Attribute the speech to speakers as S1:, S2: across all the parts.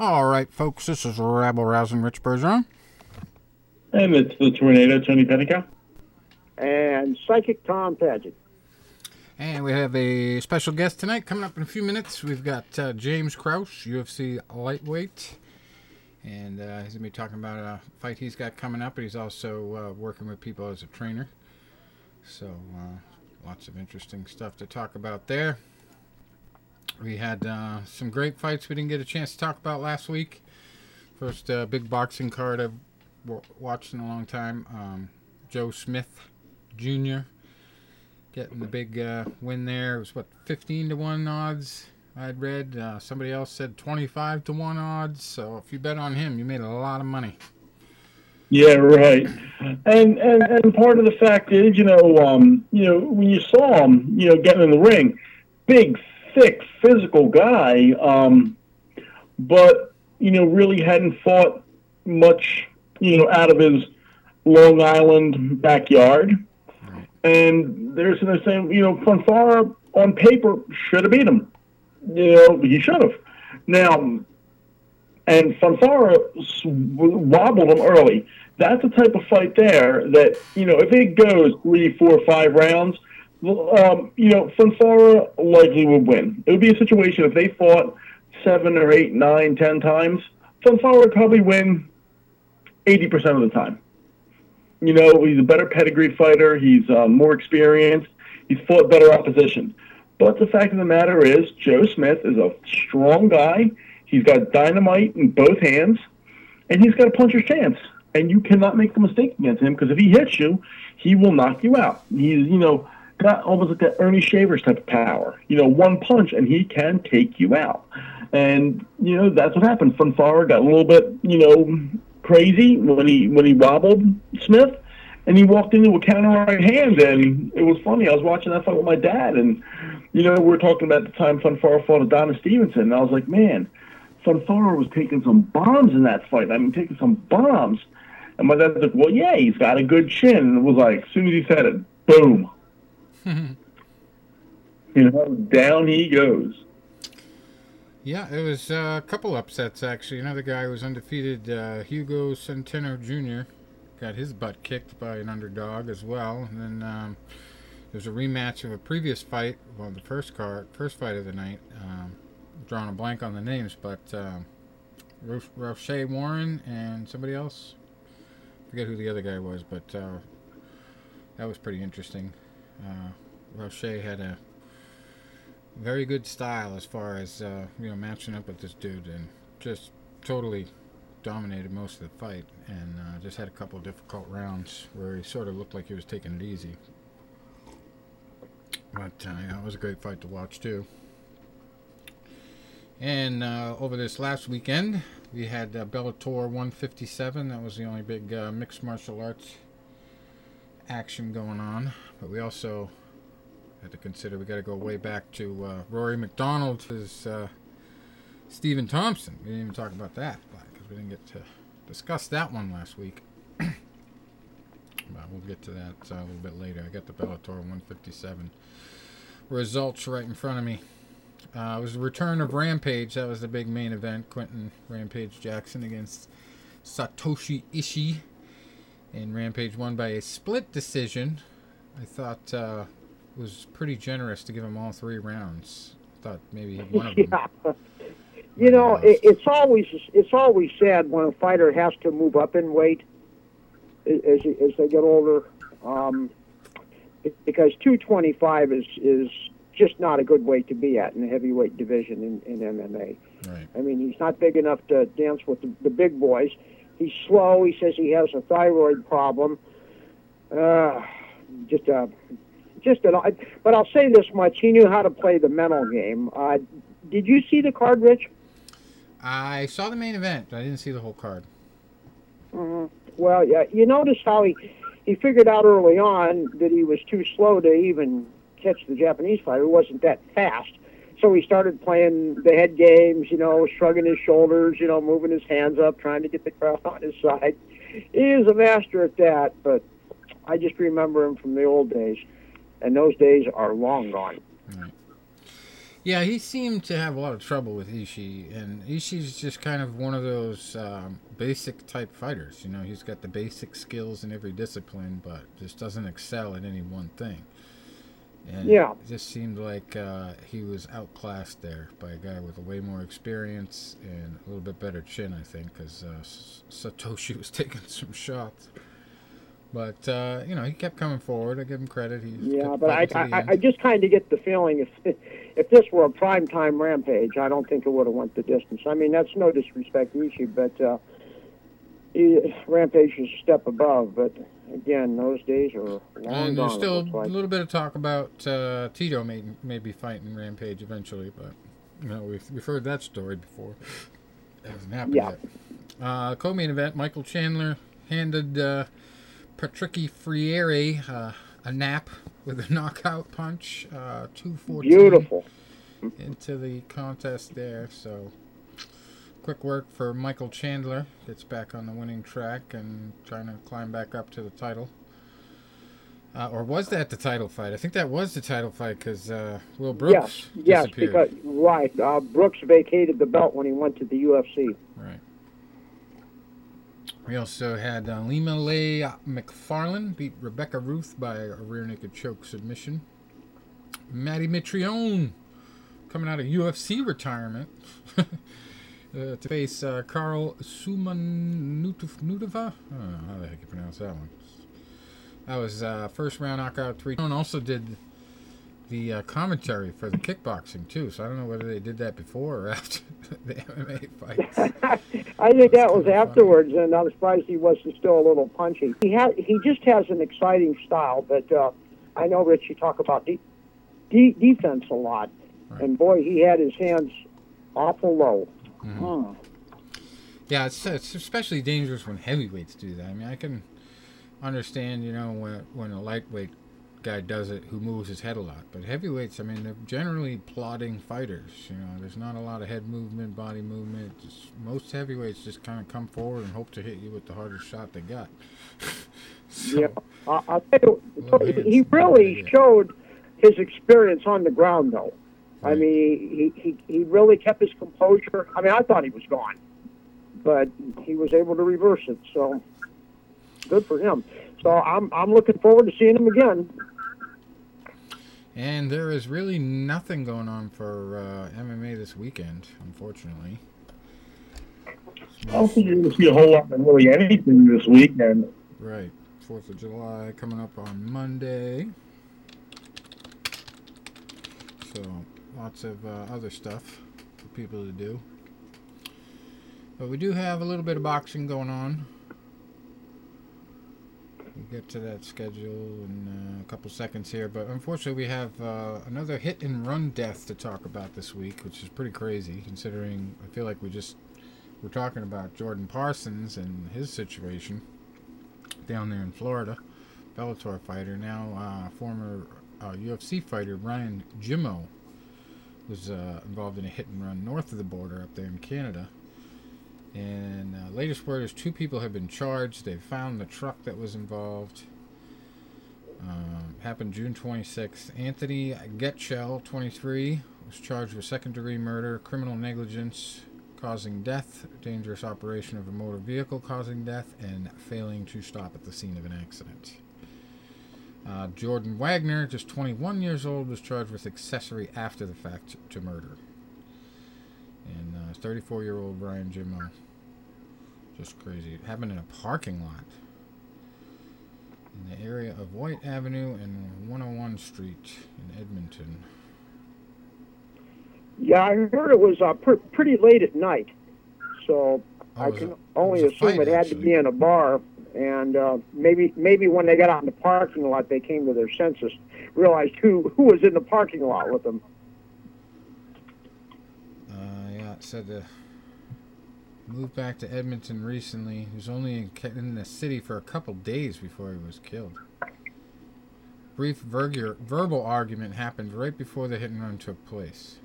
S1: All right, folks, this is Rabble Rousing Rich Bergeron.
S2: And it's the Tornado, Tony Pennicow.
S3: And Psychic Tom Paget.
S1: And we have a special guest tonight coming up in a few minutes. We've got uh, James Krause, UFC lightweight. And uh, he's going to be talking about a fight he's got coming up, but he's also uh, working with people as a trainer. So, uh, lots of interesting stuff to talk about there. We had uh, some great fights we didn't get a chance to talk about last week. First uh, big boxing card I've w- watched in a long time. Um, Joe Smith Jr. getting the big uh, win there. It was what 15 to one odds. I'd read. Uh, somebody else said 25 to one odds. So if you bet on him, you made a lot of money.
S2: Yeah, right. And and and part of the fact is, you know, um, you know, when you saw him, you know, getting in the ring, big, thick, physical guy, um, but you know, really hadn't fought much, you know, out of his Long Island backyard. And there's the same, you know, Fonfara on paper should have beat him. You know, he should have. Now, and Fonfara wobbled him early. That's the type of fight there that, you know, if it goes three, four, five rounds, um, you know, Fonfara likely would win. It would be a situation if they fought seven or eight, nine, ten times, Fonfara would probably win 80% of the time. You know, he's a better pedigree fighter. He's uh, more experienced. He's fought better opposition. But the fact of the matter is, Joe Smith is a strong guy. He's got dynamite in both hands, and he's got a puncher's chance. And you cannot make the mistake against him because if he hits you, he will knock you out. He's, you know, got almost like that Ernie Shavers type of power. You know, one punch and he can take you out. And you know that's what happened. Fonfara got a little bit, you know, crazy when he when he wobbled Smith, and he walked into a counter right hand. And it was funny. I was watching that fight with my dad, and you know we were talking about the time Fonfara fought Adonis Stevenson, and I was like, man, Fonfara was taking some bombs in that fight. I mean, taking some bombs. And my dad's like, well, yeah, he's got a good chin. And it was like, as soon as he said it, boom. you know, down he goes.
S1: Yeah, it was uh, a couple upsets actually. Another guy who was undefeated, uh, Hugo Centeno Jr. got his butt kicked by an underdog as well. And then um, there was a rematch of a previous fight, well, the first card, first fight of the night. Um, drawing a blank on the names, but um, Rau'shee Warren and somebody else. forget who the other guy was, but uh, that was pretty interesting. Uh, Rau'shee had a very good style as far as uh, you know matching up with this dude, and just totally dominated most of the fight, and uh, just had a couple difficult rounds where he sort of looked like he was taking it easy. But uh, yeah, it was a great fight to watch too. And uh, over this last weekend, we had uh, Bellator 157. That was the only big uh, mixed martial arts action going on. But we also had to consider we got to go way back to uh, Rory MacDonald as uh, Stephen Thompson. We didn't even talk about that because we didn't get to discuss that one last week. but we'll get to that uh, a little bit later. I got the Bellator 157 results right in front of me. Uh, it was the return of Rampage. That was the big main event. Quinton Rampage Jackson against Satoshi Ishii. And Rampage won by a split decision. I thought uh, was pretty generous to give him all three rounds. thought maybe one of them.
S3: yeah. You know, it, it's always it's always sad when a fighter has to move up in weight as as they get older, um, because 225 is is just not a good weight to be at in the heavyweight division in, in MMA.
S1: Right.
S3: I mean, he's not big enough to dance with the, the big boys. He's slow. He says he has a thyroid problem. Uh, just a, just an. But I'll say this much: he knew how to play the mental game. Uh, did you see the card, Rich?
S1: I saw the main event. I didn't see the whole card.
S3: Mm-hmm. Well, yeah, you notice how he he figured out early on that he was too slow to even catch the Japanese fighter. He wasn't that fast. So he started playing the head games, you know, shrugging his shoulders, you know, moving his hands up, trying to get the crowd on his side. He is a master at that, but I just remember him from the old days, and those days are long gone.
S1: Right. Yeah, he seemed to have a lot of trouble with Ishii, and Ishii's just kind of one of those um, basic type fighters. You know, he's got the basic skills in every discipline, but just doesn't excel at any one thing. And
S3: Yeah.
S1: it just seemed like uh, he was outclassed there by a guy with a way more experience and a little bit better chin, I think, because uh, Satoshi was taking some shots. But uh, you know, he kept coming forward. I give him credit. He
S3: Yeah, but I,
S1: fighting to the
S3: I. I just kind of get the feeling if if this were a prime time rampage, I don't think it would have went the distance. I mean, that's no disrespect to Ishii, but uh, he, rampage is a step above. But again, those days are long
S1: And there's still a
S3: like.
S1: little bit of talk about uh, Tito may, maybe fighting Rampage eventually, but you know we've, we've heard that story before. It hasn't happened
S3: Yeah.
S1: yet. Uh, co-main event: Michael Chandler handed uh, Patricky Freire uh, a nap with a knockout punch, uh, two fourteen
S3: Beautiful.
S1: into the contest there. So quick work for Michael Chandler. Gets back on the winning track and trying to climb back up to the title. Uh, or was that the title fight? I think that was the title fight because uh, Will Brooks
S3: yes, yes,
S1: disappeared.
S3: because right. Uh, Brooks vacated the belt when he went to the UFC.
S1: Right. We also had uh, Lima Lay Macfarlane beat Rebecca Ruth by a rear naked choke submission. Maddie Mitrione coming out of UFC retirement uh, to face uh, Carl Seumanutafa. I how the heck you pronounce that one. That was uh, first round knockout three. And also did the uh, commentary for the kickboxing too. So I don't know whether they did that before or after the MMA fights.
S3: I think that was
S1: Funny.
S3: afterwards, and I'm surprised he wasn't still a little punchy. He had he just has an exciting style, but uh, I know Rich, you talk about de- de- defense a lot,
S1: Right.
S3: and boy, he had his hands awful low.
S1: Mhm. Yeah, it's, it's especially dangerous when heavyweights do that. I mean, I can understand, you know, when when a lightweight guy does it who moves his head a lot, but heavyweights, I mean, they're generally plodding fighters. You know, there's not a lot of head movement, body movement. Just, most heavyweights just kind of come forward and hope to hit you with the hardest shot they got. So,
S3: Yeah, uh, I'll tell you,
S1: Well,
S3: he really showed his experience on the ground, though. I mean, he, he he really kept his composure. I mean, I thought he was gone, but he was able to reverse it. So good for him. So I'm I'm looking forward to seeing him again.
S1: And there is really nothing going on for uh, MMA this weekend, unfortunately.
S2: I don't think you're going to see a whole lot of really anything this weekend.
S1: Right. Fourth of July coming up on Monday. So lots of uh, other stuff for people to do. But we do have a little bit of boxing going on. We'll get to that schedule in uh, a couple seconds here. But unfortunately, we have uh, another hit and run death to talk about this week, which is pretty crazy considering I feel like we just were talking about Jordan Parsons and his situation down there in Florida. Bellator fighter, now uh, former uh, UFC fighter Ryan Jimmo was uh, involved in a hit and run north of the border up there in Canada. And uh, latest word is two people have been charged. They found the truck that was involved. Um, happened June 26th. Anthony Getchell, 23, was charged with second degree murder, criminal negligence causing death, dangerous operation of a motor vehicle causing death, and failing to stop at the scene of an accident. Uh, Jordan Wagner, just 21 years old, was charged with accessory after the fact to murder. And uh, 34 year old Brian Jimmo. Just crazy. It happened in a parking lot in the area of White Avenue and 101 Street in Edmonton.
S3: Yeah, I heard it was uh, pr- pretty late at night, so
S1: Oh,
S3: I can only assume
S1: fight,
S3: it had to be in a bar. And uh, maybe maybe when they got out in the parking lot, they came to their senses, realized who who was in the parking lot with them.
S1: Uh, yeah, it said to moved back to Edmonton recently. He was only in, in the city for a couple days before he was killed. Brief verbal argument happened right before the hit and run took place.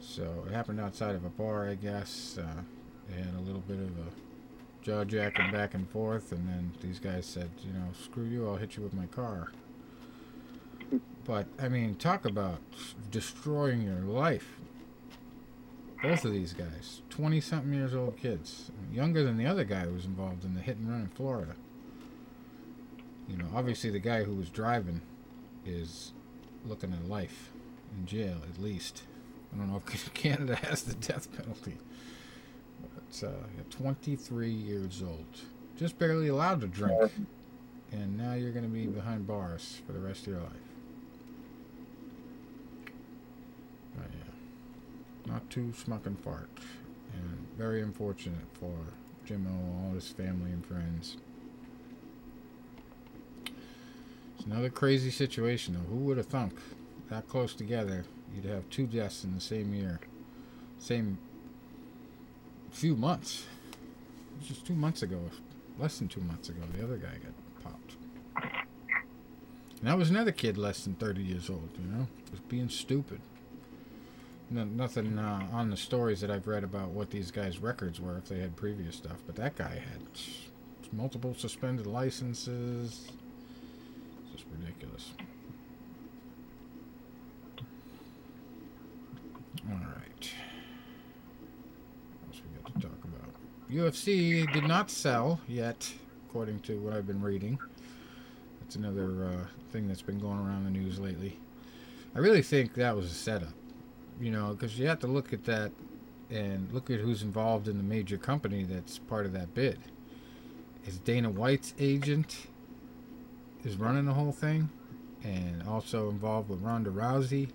S1: So it happened outside of a bar, I guess. Uh, they had a little bit of a jaw jacking back and forth, and then these guys said, you know, screw you, I'll hit you with my car. But I mean, talk about destroying your life. Both of these guys, twenty-something years old kids, younger than the other guy who was involved in the hit and run in Florida. You know, obviously the guy who was driving is looking at life in jail at least. I don't know if Canada has the death penalty. Uh, 23 years old, just barely allowed to drink, and now you're going to be behind bars for the rest of your life. But yeah, not too smuck and fart, and very unfortunate for Jimmo, all his family and friends. It's another crazy situation, though. Who would have thunk? That close together you'd have two deaths in the same year, same few months. Was just two months ago, less than two months ago, the other guy got popped. And that was another kid less than 30 years old, you know? Just being stupid. No, nothing uh, on the stories that I've read about what these guys' records were if they had previous stuff, but that guy had multiple suspended licenses. It's just ridiculous. All right. What else we got to talk about? UFC did not sell yet, according to what I've been reading. That's another uh, thing that's been going around the news lately. I really think that was a setup, you know, because you have to look at that and look at who's involved in the major company that's part of that bid. Is Dana White's agent is running the whole thing, and also involved with Ronda Rousey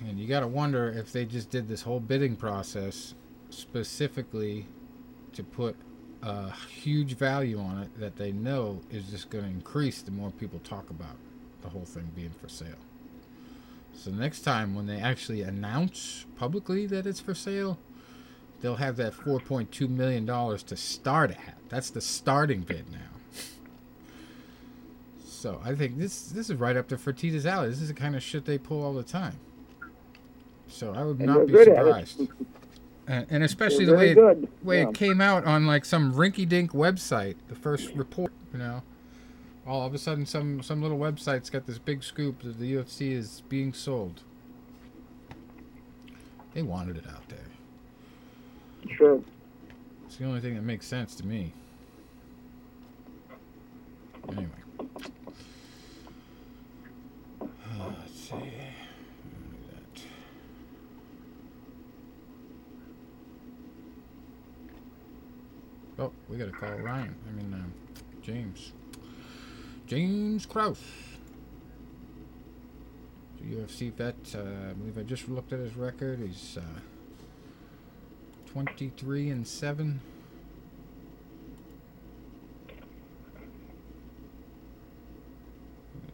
S1: and you got to wonder if they just did this whole bidding process specifically to put a huge value on it that they know is just going to increase the more people talk about the whole thing being for sale. So next time when they actually announce publicly that it's for sale, they'll have that 4.2 million dollars to start at. That's the starting bid now. So I think this this is right up to Fertitta's alley. This is the kind of shit they pull all the time. So I would
S3: And
S1: not be
S3: good at it.
S1: surprised. And, and especially the way
S3: very
S1: it, way
S3: yeah.
S1: it came out on like some rinky-dink website, the first report, you know. All of a sudden, some some little website's got this big scoop that the UFC is being sold. They wanted it out there.
S3: Sure.
S1: It's the only thing that makes sense to me. Anyway. Uh, let's see. Let me do that. Oh, we gotta call Ryan. I mean, um, James. James Krause. UFC vet. Uh, I believe I just looked at his record. He's uh, 23 and 7. Let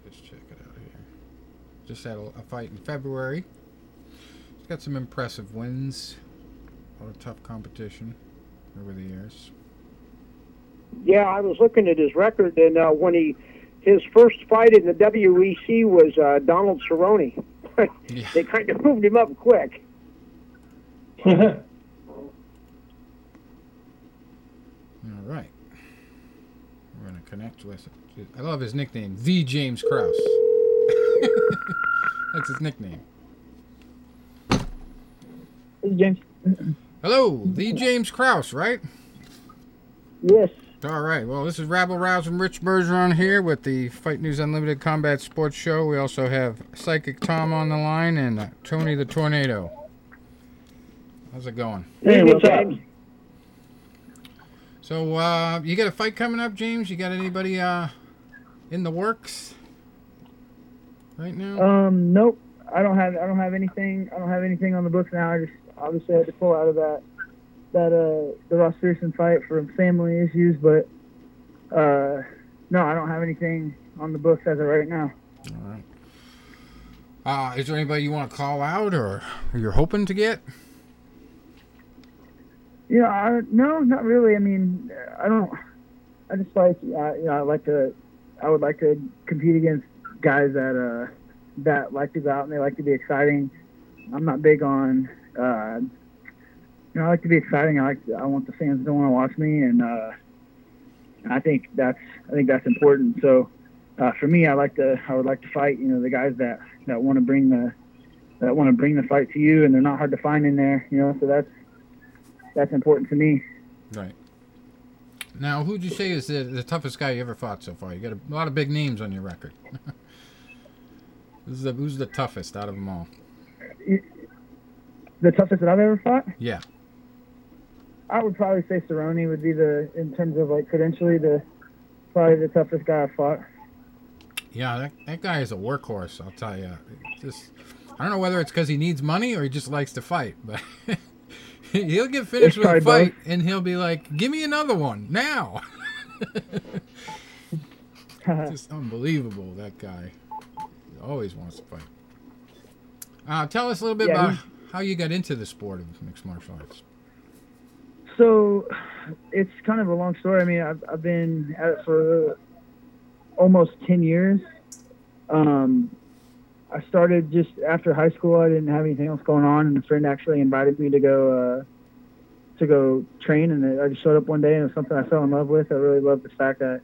S1: me just check it out here. Just had a, a fight in February. He's got some impressive wins. A lot of tough competition over the years.
S3: Yeah, I was looking at his record, and uh, when he his first fight in the WEC was uh, Donald Cerrone. They kind of moved him up quick.
S1: All right. We're going to connect with I love his nickname, The James Krause. That's his nickname.
S4: James.
S1: Hello, The James Krause, right?
S4: Yes.
S1: All right. Well, this is Rabble Rouse and Rich Bergeron here with the Fight News Unlimited Combat Sports Show. We also have Psychic Tom on the line and uh, Tony the Tornado. How's it going?
S2: Hey, what's up?
S1: So, uh, you got a fight coming up, James? You got anybody uh, in the works right now?
S4: Um. Nope. I don't have. I don't have anything. I don't have anything on the books now. I just obviously had to pull out of that that uh the Ross Pearson fight for family issues, but uh no, I don't have anything on the books as of right now.
S1: All right. Uh, is there anybody you want to call out or you're hoping to get?
S4: Know, I, no, not really. I mean, I don't. I just like, uh, you know, I like to. I would like to compete against guys that uh that like to go out and they like to be exciting. I'm not big on. uh You know, I like to be exciting. I like. I want the fans to want to watch me, and uh I think that's. I think that's important. So, uh, for me, I like to I would like to fight. You know, the guys that that want to bring the that want to bring the fight to you, and they're not hard to find in there. You know, so that's that's important to me.
S1: Right. Now, who'd you say is the, the toughest guy you ever fought so far? You got a, lot of big names on your record. who's, the, who's the toughest out of them all?
S4: The toughest that I've ever fought?
S1: Yeah.
S4: I would probably say Cerrone would be the, in terms of like credentially, the probably the toughest guy I've fought.
S1: Yeah, that, that guy is a workhorse. I'll tell you. just, I don't know whether it's because he needs money or he just likes to fight, but he'll get finished with a fight both. and he'll be like, "Give me another one now." It's just unbelievable. That guy he always wants to fight. Uh, tell us a little bit yeah, about how you got into the sport of mixed martial arts.
S4: So, it's kind of a long story. I mean, I've, I've been at it for almost 10 years. Um, I started just after high school. I didn't have anything else going on, and a friend actually invited me to go uh, to go train. And I just showed up one day, and it was something I fell in love with. I really loved the fact that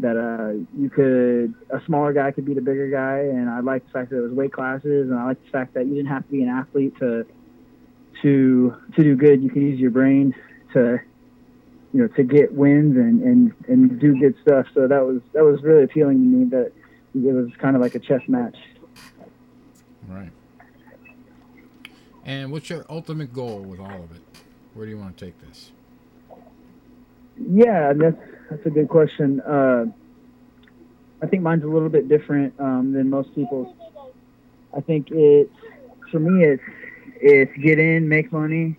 S4: that uh, you could a smaller guy could beat a bigger guy, and I liked the fact that it was weight classes, and I liked the fact that you didn't have to be an athlete to to to do good. You can use your brain to you know to get wins and and and do good stuff. So that was that was really appealing to me. That it was kind of like a chess match.
S1: Right. And what's your ultimate goal with all of it? Where do you want to take this?
S4: Yeah, that's that's a good question. Uh, I think mine's a little bit different um, than most people's. I think it's for me, it's it's get in, make money,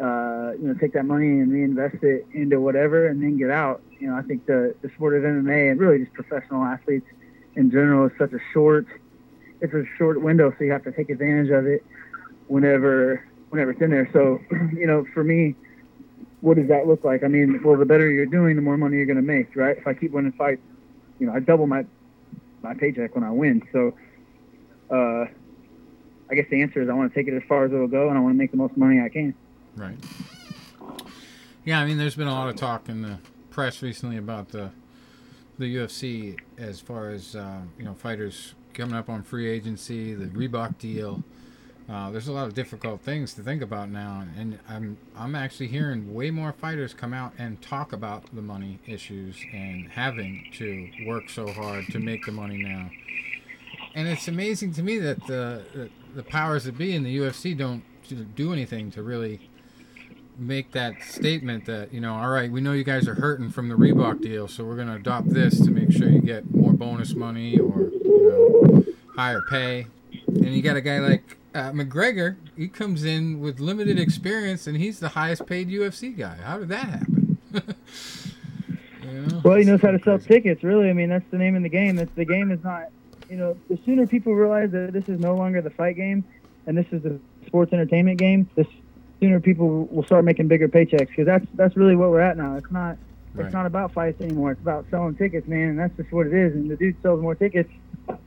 S4: uh, you know, take that money and reinvest it into whatever, and then get out. You know, I think the the sport of MMA and really just professional athletes in general is such a short it's a short window, so you have to take advantage of it whenever whenever it's in there. So, you know, for me, what does that look like? I mean, well, the better you're doing, the more money you're going to make, right? If I keep winning fights, you know, I double my my paycheck when I win. So, uh, I guess the answer is I want to take it as far as it'll go, and I want to make the most money I can.
S1: Right. Yeah, I mean, there's been a lot of talk in the press recently about the the UFC as far as uh, you know fighters coming up on free agency, the Reebok deal. Uh, there's a lot of difficult things to think about now, and I'm I'm actually hearing way more fighters come out and talk about the money issues and having to work so hard to make the money now. And it's amazing to me that the the, the powers that be in the UFC don't do anything to really make that statement that you know all right we know you guys are hurting from the Reebok deal so we're going to adopt this to make sure you get more bonus money or you know higher pay. And you got a guy like uh, McGregor he comes in with limited experience and he's the highest paid UFC guy. How did that happen?
S4: You know? well he knows how to sell tickets really. I mean that's the name of the game. That's the game is not you know the sooner people realize that this is no longer the fight game and this is the sports entertainment game this sooner people will start making bigger paychecks because that's that's really what we're at now. It's not right. it's not about fights anymore. It's about selling tickets, man, and that's just what it is. And the dude sells more tickets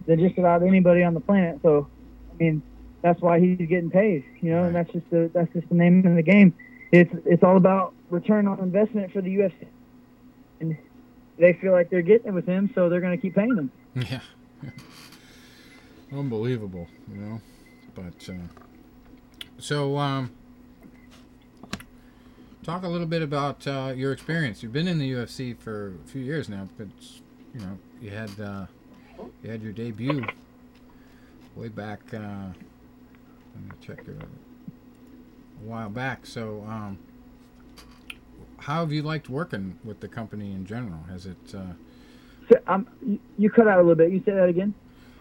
S4: than just about anybody on the planet. So, I mean, that's why he's getting paid, you know, right. and that's just the that's just the name of the game. It's it's all about return on investment for the UFC, and they feel like they're getting it with him, so they're going to keep paying him.
S1: Yeah. Unbelievable, you know. But uh, so um, talk a little bit about uh, your experience. You've been in the UFC for a few years now, but you know you had uh, you had your debut way back. Uh, let me check it a while back. So, um, how have you liked working with the company in general? Has it? Uh,
S4: so, um, you cut out a little bit. You say that again.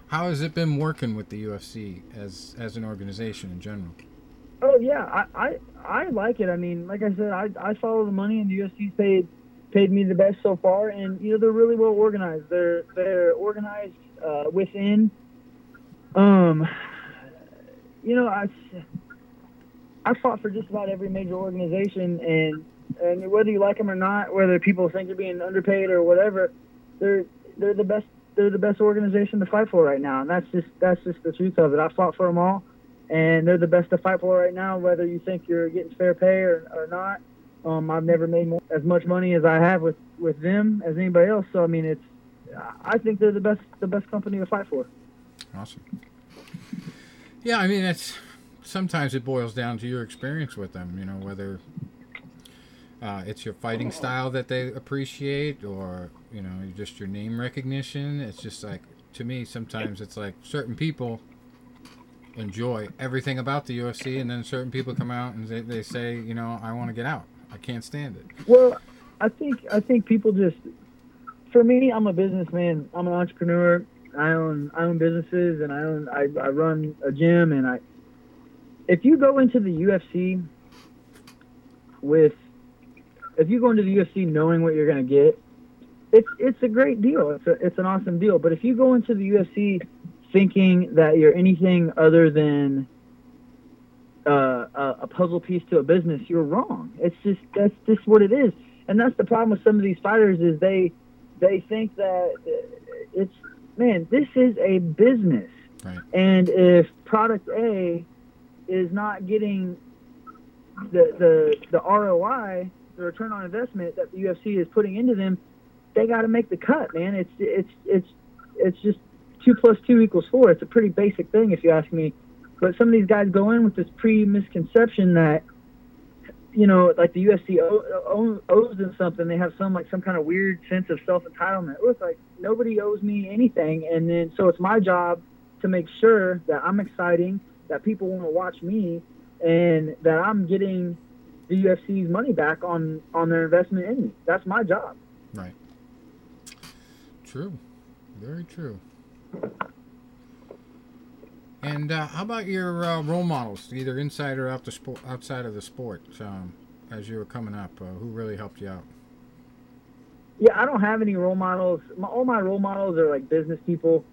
S1: How has it been working with the UFC as as an organization in general?
S4: Oh yeah, I, I I like it. I mean, like I said, I I follow the money, and the UFC paid paid me the best so far, and you know they're really well organized. They're they're organized uh, within. Um, you know, I I fought for just about every major organization, and and whether you like them or not, whether people think you're being underpaid or whatever, they're they're the best they're the best organization to fight for right now, and that's just that's just the truth of it. I fought for them all and they're the best to fight for right now, whether you think you're getting fair pay or, or not. Um, I've never made more, as much money as I have with, with them as anybody else. So I mean, it's I think they're the best the best company to fight for.
S1: Awesome. Yeah, I mean it's sometimes it boils down to your experience with them. You know whether uh, it's your fighting style that they appreciate, or you know just your name recognition. It's just like to me sometimes it's like certain people enjoy everything about the UFC, and then certain people come out and they, they say, you know, I want to get out. I can't stand it.
S4: Well, I think I think people just for me, I'm a businessman. I'm an entrepreneur. I own I own businesses and I own I, I run a gym and I if you go into the UFC with if you go into the UFC knowing what you're going to get, it's it's a great deal. It's a, it's an awesome deal. But if you go into the UFC thinking that you're anything other than uh, a, a puzzle piece to a business, you're wrong. It's just that's just what it is, and that's the problem with some of these fighters is they they think that it's man, this is a business,
S1: Right.
S4: and if product A is not getting the the the ROI, the return on investment that the UFC is putting into them, they got to make the cut, man. It's it's it's it's just two plus two equals four. It's a pretty basic thing, if you ask me. But some of these guys go in with this pre misconception that you know, like the UFC owes, them something. They have some like some kind of weird sense of self entitlement. Look, like nobody owes me anything, and then so it's my job to make sure that I'm exciting, that people want to watch me, and that I'm getting the UFC's money back on on their investment in me. That's my job.
S1: Right. True. Very true. And uh, how about your uh, role models, either inside or out the sport, outside of the sport, um, as you were coming up? Uh, who really helped you out?
S4: Yeah, I don't have any role models. My, all my role models are like business people,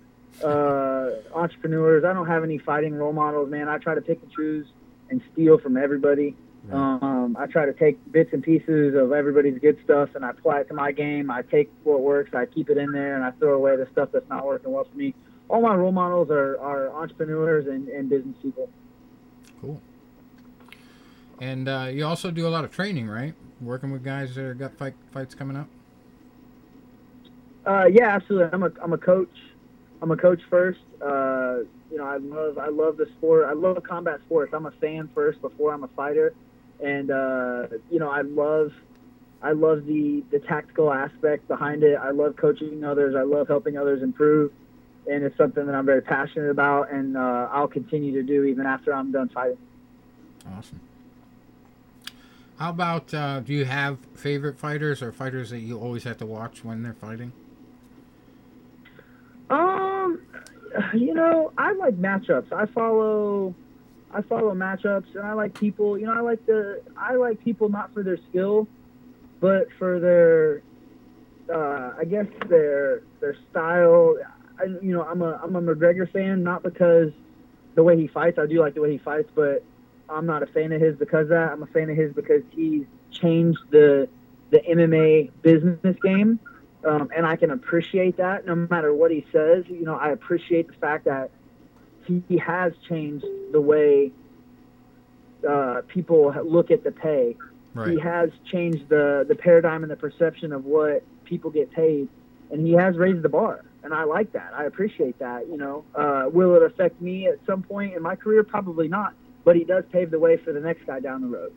S4: uh, entrepreneurs. I don't have any fighting role models, man. I try to pick and choose and steal from everybody.
S1: Right.
S4: Um, I try to take bits and pieces of everybody's good stuff and I apply it to my game. I take what works, I keep it in there, and I throw away the stuff that's not working well for me. All my role models are, are entrepreneurs and, and business people.
S1: Cool. And uh, you also do a lot of training, right? Working with guys that have got fight, fights coming up.
S4: Uh, yeah, absolutely. I'm a I'm a coach. I'm a coach first. Uh, you know, I love I love the sport. I love combat sports. I'm a fan first before I'm a fighter, and uh, you know, I love I love the the tactical aspect behind it. I love coaching others. I love helping others improve, and it's something that I'm very passionate about, and uh, I'll continue to do even after I'm done fighting.
S1: Awesome. How about uh, do you have favorite fighters or fighters that you always have to watch when they're fighting?
S4: Um, you know, I like matchups. I follow, I follow matchups, and I like people. You know, I like the, I like people not for their skill, but for their, uh, I guess their their style. I, you know, I'm a I'm a McGregor fan, not because the way he fights. I do like the way he fights, but I'm not a fan of his because of that. I'm a fan of his because he's changed the the MMA business game um, and I can appreciate that no matter what he says. You know, I appreciate the fact that he, he has changed the way uh, people look at the pay.
S1: Right.
S4: He has changed the the paradigm and the perception of what people get paid, and he has raised the bar. And I like that. I appreciate that. You know, uh, will it affect me at some point in my career? Probably not. But he does pave the way for the next guy down the road.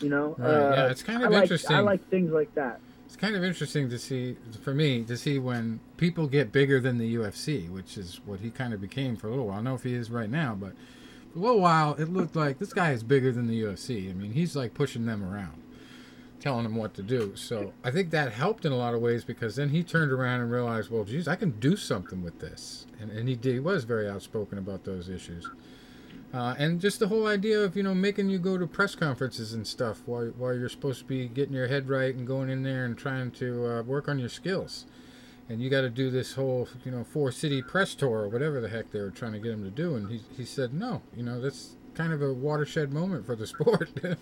S4: You know,
S1: Right,
S4: uh,
S1: yeah, it's kind of
S4: I like,
S1: interesting.
S4: I like things like that.
S1: It's kind of interesting to see, for me, to see when people get bigger than the UFC, which is what he kind of became for a little while. I don't know if he is right now, but for a little while, it looked like this guy is bigger than the UFC. I mean, he's like pushing them around, telling them what to do. So I think that helped in a lot of ways because then he turned around and realized, well, geez, I can do something with this. And, and he did, he was very outspoken about those issues. Uh, and just the whole idea of you know making you go to press conferences and stuff while while you're supposed to be getting your head right and going in there and trying to uh, work on your skills, and you got to do this whole you know four city press tour or whatever the heck they were trying to get him to do, and he he said no, you know that's kind of a watershed moment for the sport.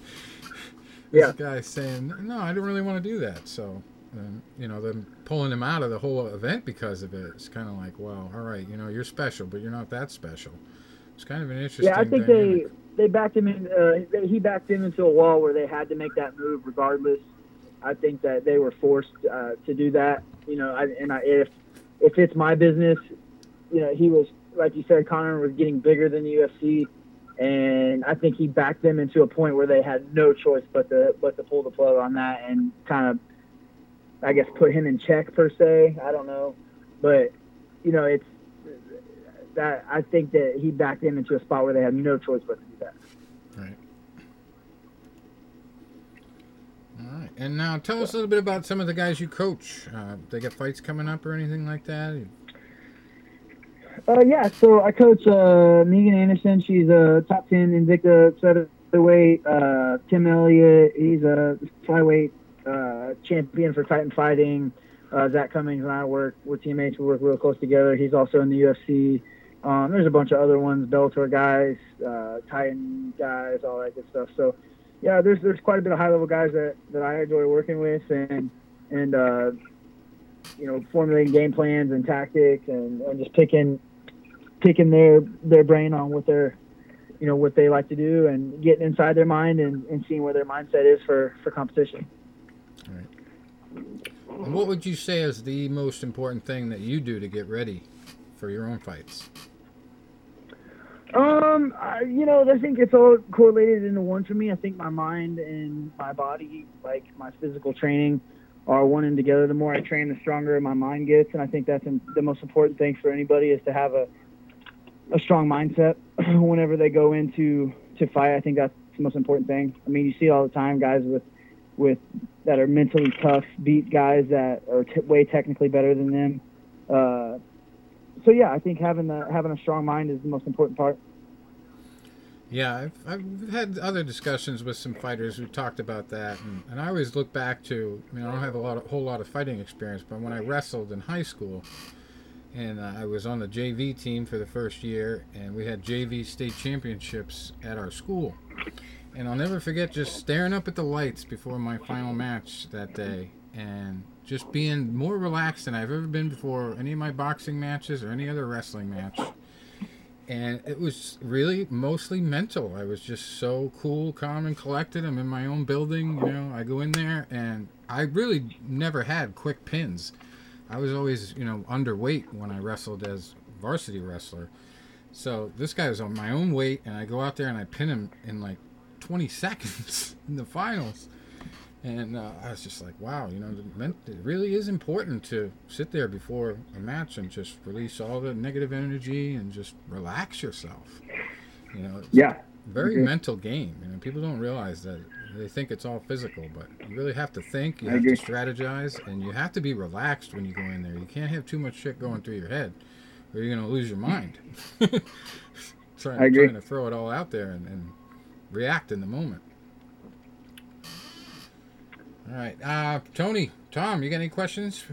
S4: Yeah.
S1: this guy's saying no, I don't really want to do that, so. And, you know, them pulling him out of the whole event because of it. It's kind of like, well, all right, you know, you're special, but you're not that special. It's kind of an interesting.
S4: Yeah, I think
S1: dynamic.
S4: they they backed him in. Uh, they, he backed him into a wall where they had to make that move regardless. I think that they were forced uh, to do that. You know, I, and I, if if it's my business, you know, he was like you said, Conor was getting bigger than the UFC, and I think he backed them into a point where they had no choice but to but to pull the plug on that and kind of, I guess, put him in check per se. I don't know, but you know, it's that I think that he backed them into a spot where they had no choice but to do that.
S1: Right. All right. And now tell us a little bit about some of the guys you coach. Uh, they got fights coming up or anything like that?
S4: Uh, yeah, so I coach uh, Megan Anderson. She's a top 10 Invicta featherweight. Uh, Tim Elliott, he's a flyweight uh, champion for Titan Fighting. Uh, Zak Cummings and I work, we're teammates. We work real close together. He's also in the UFC. Um, there's a bunch of other ones, Bellator guys, uh, Titan guys, all that good stuff. So, yeah, there's there's quite a bit of high level guys that, that I enjoy working with and and uh, you know formulating game plans and tactics and, and just picking picking their their brain on what they're you know what they like to do and getting inside their mind and, and seeing where their mindset is for for competition.
S1: And what would you say is the most important thing that you do to get ready for your own fights?
S4: Um, I, you know, I think it's all correlated into one for me. I think my mind and my body, like my physical training, are one and together. The more I train, the stronger my mind gets, and I think that's the most important thing for anybody is to have a a strong mindset whenever they go into to fight. I think that's the most important thing. I mean, you see all the time guys with with that are mentally tough beat guys that are t- way technically better than them. Uh, so yeah, I think having the having a strong mind is the most important part.
S1: Yeah, I've, I've had other discussions with some fighters who talked about that, and, and I always look back to. I mean, I don't have a lot, of, whole lot of fighting experience, but when I wrestled in high school, and uh, I was on the JV team for the first year, and we had JV state championships at our school. And I'll never forget just staring up at the lights before my final match that day, and just being more relaxed than I've ever been before any of my boxing matches or any other wrestling match. And it was really mostly mental. I was just so cool, calm, and collected. I'm in my own building, you know. I go in there, and I really never had quick pins. I was always, you know, underweight when I wrestled as varsity wrestler. So this guy was on my own weight, and I go out there and I pin him in like 20 seconds in the finals. And uh, I was just like, wow, you know, it really is important to sit there before a match and just release all the negative energy and just relax yourself. You know,
S4: yeah,
S1: very okay. mental game. You know, people don't realize that they think it's all physical, but you really have to think, you have to strategize, and you have to be relaxed when you go in there. You can't have too much shit going through your head, or you're going to lose your mind. trying, trying, to throw it all out there and, and react in the moment. All right, uh, Tony, Tom, you got any questions?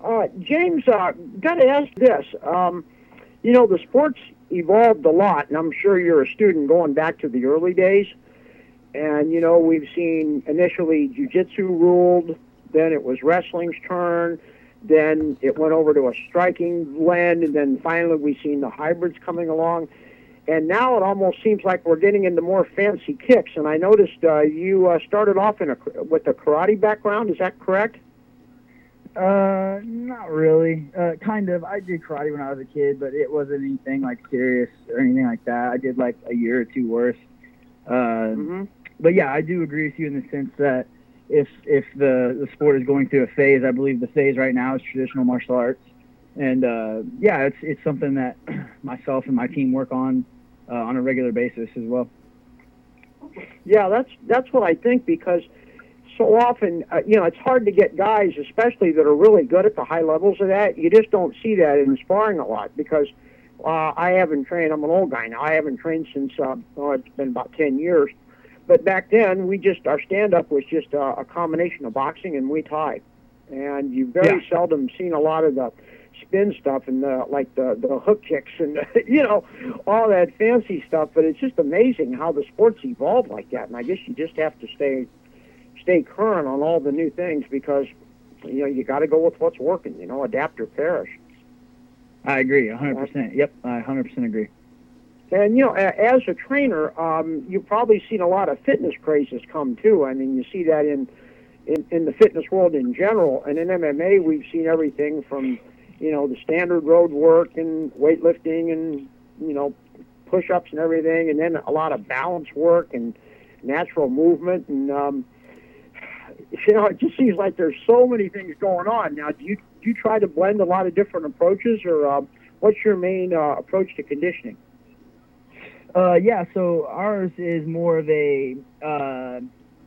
S3: Uh, James, uh, got to ask this. Um, you know, the sports evolved a lot, and I'm sure you're a student going back to the early days. And, you know, we've seen initially jiu-jitsu ruled, then it was wrestling's turn, then it went over to a striking blend, and then finally we've seen the hybrids coming along and now it almost seems like we're getting into more fancy kicks. And I noticed uh, you uh, started off in a with a karate background. Is that correct?
S4: Uh, not really. Uh, kind of. I did karate when I was a kid, but it wasn't anything like serious or anything like that. I did like a year or two worth. Uh, mm-hmm. But yeah, I do agree with you in the sense that if if the the sport is going through a phase, I believe the phase right now is traditional martial arts. And uh, yeah, it's it's something that myself and my team work on uh, on a regular basis as well.
S3: Yeah, that's that's what I think because so often, uh, you know, it's hard to get guys, especially that are really good at the high levels of that. You just don't see that in sparring a lot because uh, I haven't trained. I'm an old guy now. I haven't trained since uh, oh, it's been about ten years. But back then, we just our stand up was just a, a combination of boxing and Muay Thai, and you very yeah. seldom seen a lot of the spin stuff and the, like the the hook kicks and the, you know all that fancy stuff. But it's just amazing how the sports evolve like that. And I guess you just have to stay stay current on all the new things because you know you got to go with what's working. You know, adapt or perish.
S4: I agree, 100%. Yep, I 100% agree.
S3: And you know, as a trainer, um, you've probably seen a lot of fitness crazes come too. I mean, you see that in in, in the fitness world in general. And in MMA, we've seen everything from, you know, the standard road work and weightlifting and, you know, push ups and everything, and then a lot of balance work and natural movement. And, um, you know, it just seems like there's so many things going on. Now, do you, do you try to blend a lot of different approaches, or uh, what's your main uh, approach to conditioning?
S4: Uh, yeah, so ours is more of a uh,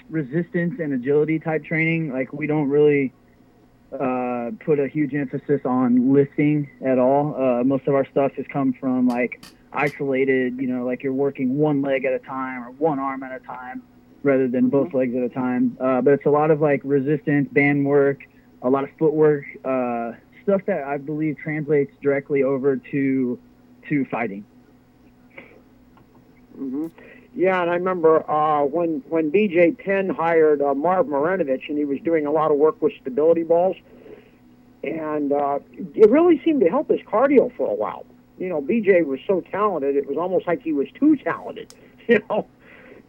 S4: resistance and agility type training. Like we don't really uh, put a huge emphasis on lifting at all. Uh, most of our stuff has come from like isolated, you know, like you're working one leg at a time or one arm at a time rather than both
S3: Mm-hmm.
S4: legs at a time. Uh, but it's a lot of like resistance, band work, a lot of footwork, uh, stuff that I believe translates directly over to to fighting.
S3: hmm Yeah, and I remember uh, when when BJ Penn hired uh, Marv Marinovich, and he was doing a lot of work with stability balls, and uh, it really seemed to help his cardio for a while. You know, BJ was so talented; it was almost like he was too talented. You know,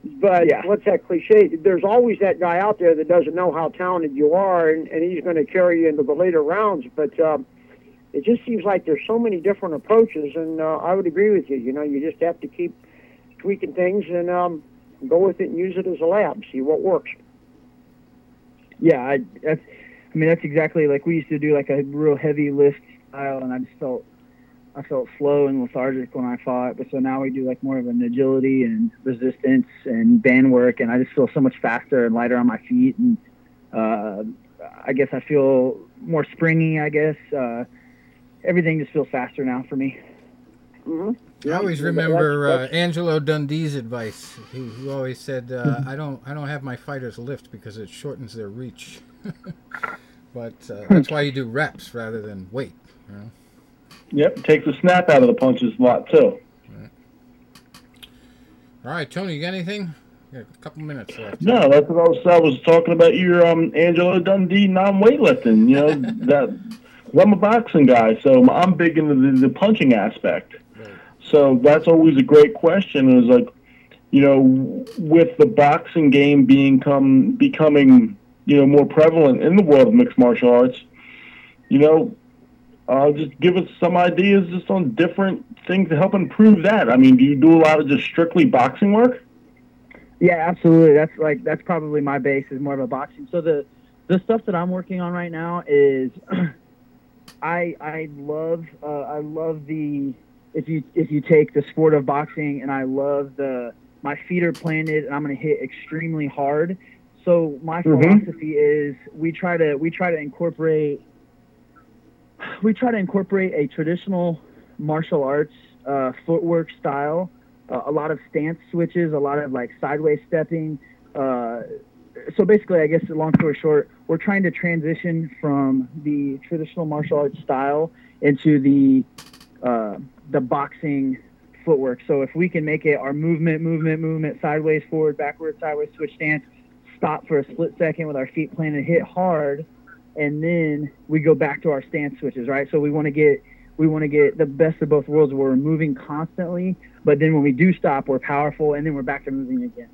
S3: but
S4: Yeah.
S3: what's that cliche? There's always that guy out there that doesn't know how talented you are, and, and he's going to carry you into the later rounds. But um, it just seems like there's so many different approaches, and uh, I would agree with you. You know, you just have to keep tweaking things and um, go with it and use it as a lab, see what works.
S4: Yeah, I, that's. I mean, that's exactly like we used to do like a real heavy lift style, and I just felt, I felt slow and lethargic when I fought. But so now we do like more of an agility and resistance and band work, and I just feel so much faster and lighter on my feet, and uh, I guess I feel more springy. I guess uh, everything just feels faster now for me.
S3: Mm-hmm.
S1: I always remember uh, Angelo Dundee's advice. He, always said, uh, "I don't, I don't have my fighters lift because it shortens their reach." but uh, that's why you do reps rather than weight. You know?
S2: Yep, takes the snap out of the punches a lot too.
S1: All right, Tony, you got anything? Yeah, a couple minutes left.
S2: No, that's what I was. I was talking about your um, Angelo Dundee non-weightlifting. You know that. Well, I'm a boxing guy, so I'm big into the, the punching aspect. So that's always a great question. Is like, you know, with the boxing game being come becoming you know more prevalent in the world of mixed martial arts, you know, uh, just give us some ideas just on different things to help improve that. I mean, do you do a lot of just strictly boxing work?
S4: Yeah, absolutely. That's like that's probably my base is more of a boxing. So the the stuff that I'm working on right now is I I love uh, I love the if you if you take the sport of boxing and I love the my feet are planted and I'm going to hit extremely hard. So my
S2: Mhm.
S4: philosophy is we try to we try to incorporate we try to incorporate a traditional martial arts uh, footwork style uh, a lot of stance switches, a lot of like sideways stepping. Uh, so basically, I guess, long story short, we're trying to transition from the traditional martial arts style into the uh, the boxing footwork. So if we can make it our movement, movement, movement, sideways, forward, backward, sideways, switch stance, stop for a split second with our feet planted, hit hard, and then we go back to our stance switches, right? So we want to get we want to get the best of both worlds where we're moving constantly, but then when we do stop, we're powerful, and then we're back to moving again.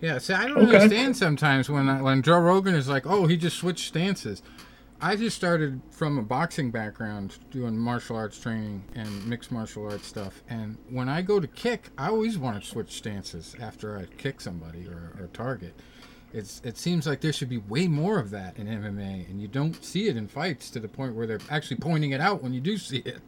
S1: Yeah, see, I don't
S2: Okay.
S1: understand sometimes when I, when Joe Rogan is like, "Oh, he just switched stances." I just started from a boxing background, doing martial arts training and mixed martial arts stuff. And when I go to kick, I always want to switch stances after I kick somebody or, or target. It's it seems like there should be way more of that in MMA, and you don't see it in fights to the point where they're actually pointing it out when you do see it.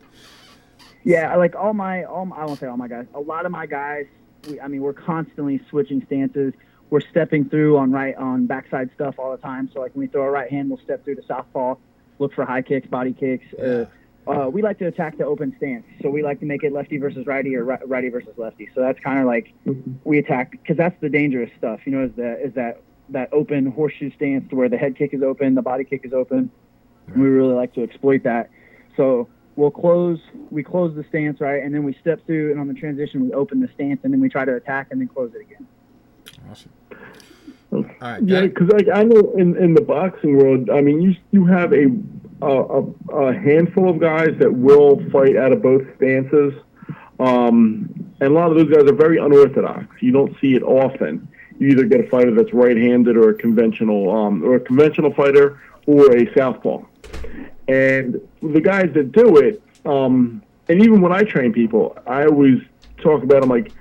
S4: Yeah, I like all my all my, I won't say all my guys. A lot of my guys, we, I mean, we're constantly switching stances. We're stepping through on right on backside stuff all the time. So like when we throw a right hand, we'll step through to southpaw, look for high kicks, body kicks. Uh, uh, we like to attack the open stance, so we like to make it lefty versus righty or ri- righty versus lefty. So that's kind of like we attack because that's the dangerous stuff. You know, is that is that that open horseshoe stance where the head kick is open, the body kick is open. And we really like to exploit that. So we'll close, we close the stance right, and then we step through, and on the transition we open the stance, and then we try to attack and then close it again.
S1: Awesome. All right, got
S2: Yeah, because like I know in, in the boxing world, I mean, you you have a, a a handful of guys that will fight out of both stances, um, and a lot of those guys are very unorthodox. You don't see it often, you either get a fighter that's right-handed or a conventional um, or a conventional fighter or a southpaw. And the guys that do it, um, and even when I train people, I always talk about them like.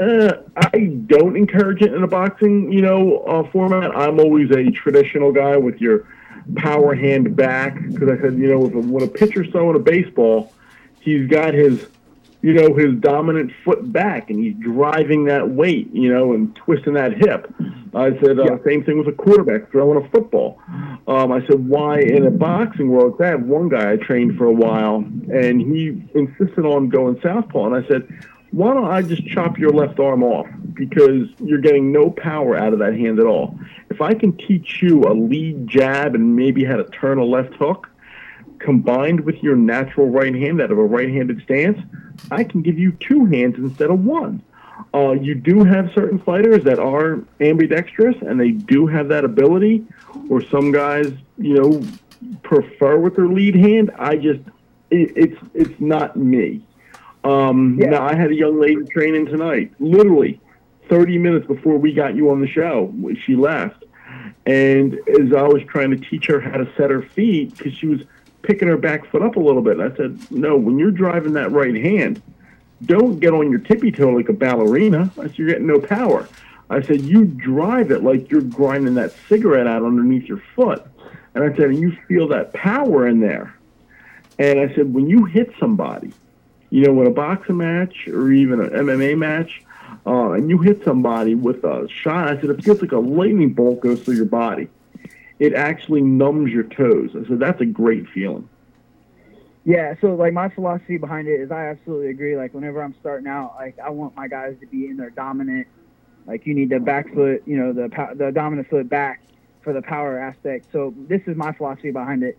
S2: Uh, I don't encourage it in a boxing, you know, uh, format. I'm always a traditional guy with your power hand back because I said, you know, when a pitcher's throwing a baseball, he's got his you know, his dominant foot back and he's driving that weight, you know, and twisting that hip. I said, uh, yeah. same thing with a quarterback throwing a football. Um, I said, why in a boxing world? I had one guy I trained for a while and he insisted on going southpaw. And I said, why don't I just chop your left arm off? Because you're getting no power out of that hand at all. If I can teach you a lead jab and maybe how to turn a left hook, combined with your natural right hand out of a right-handed stance, I can give you two hands instead of one. Uh, you do have certain fighters that are ambidextrous, and they do have that ability. Or some guys, you know, prefer with their lead hand. I just, it, it's it's not me. Um, yeah. Now I had a young lady training tonight, literally 30 minutes before we got you on the show. She left, and as I was trying to teach her how to set her feet, because she was picking her back foot up a little bit. I said, no, when you're driving that right hand, don't get on your tippy toe like a ballerina. I said, you're getting no power. I said, you drive it like you're grinding that cigarette out underneath your foot. And I said, and you feel that power in there. And I said, when you hit somebody, you know, in a boxing match or even an MMA match, uh, and you hit somebody with a shot, I said, it feels like a lightning bolt goes through your body it actually numbs your toes. So that's a great feeling.
S4: Yeah, so like my philosophy behind it is I absolutely agree. Like whenever I'm starting out, like I want my guys to be in their dominant. Like you need the back foot, you know, the the dominant foot back for the power aspect. So this is my philosophy behind it.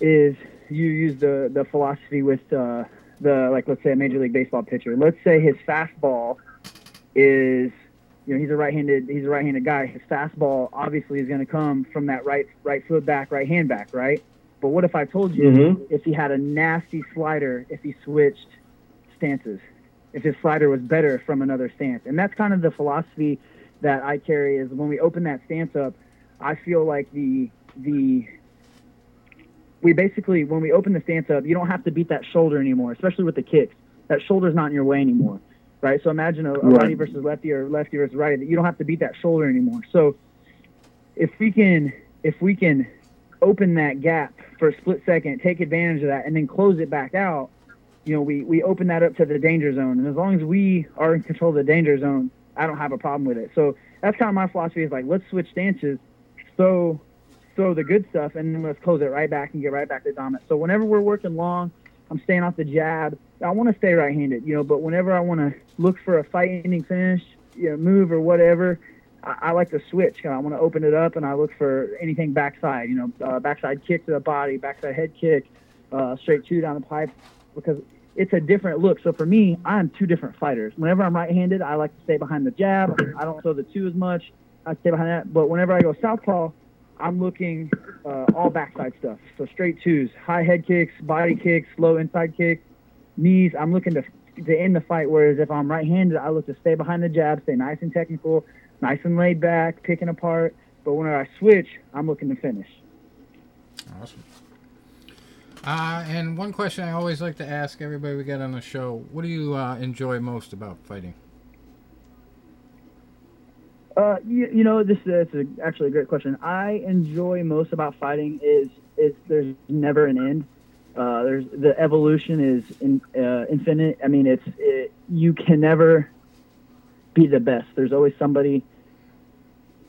S4: Is you use the the philosophy with uh, the like let's say a major league baseball pitcher. Let's say his fastball is you know, he's a right-handed he's a right-handed guy. His fastball obviously is going to come from that right right foot back, right hand back, right? But what if I told you mm-hmm. if he had a nasty slider, if he switched stances, if his slider was better from another stance, and that's kind of the philosophy that I carry is when we open that stance up, I feel like the the we basically when we open the stance up, you don't have to beat that shoulder anymore, especially with the kicks. That shoulder's not in your way anymore right? So imagine a, a right. righty versus lefty or lefty versus righty. You don't have to beat that shoulder anymore. So if we can if we can open that gap for a split second, take advantage of that, and then close it back out, you know, we we open that up to the danger zone. And as long as we are in control of the danger zone, I don't have a problem with it. So that's kind of my philosophy is like let's switch stances, so throw the good stuff, and then let's close it right back and get right back to dominant. So whenever we're working long, I'm staying off the jab I want to stay right-handed, you know. But whenever I want to look for a fight-ending finish, you know, move or whatever, I, I like to switch. I want to open it up and I look for anything backside, you know, uh, backside kick to the body, backside head kick, uh, straight two down the pipe, because it's a different look. So for me, I'm two different fighters. Whenever I'm right-handed, I like to stay behind the jab. I don't throw the two as much. I stay behind that. But whenever I go southpaw, I'm looking uh, all backside stuff. So straight twos, high head kicks, body kicks, low inside kicks knees. I'm looking to to end the fight. Whereas if I'm right-handed, I look to stay behind the jab, stay nice and technical, nice and laid back, picking apart. But when I switch, I'm looking to finish.
S1: Awesome. Uh, and one question I always like to ask everybody we get on the show: What do you uh, enjoy most about fighting?
S4: Uh, you, you know, this is actually a great question. I enjoy most about fighting is is there's never an end. Uh, there's the evolution is in, uh, infinite. I mean, it's it, you can never be the best. There's always somebody.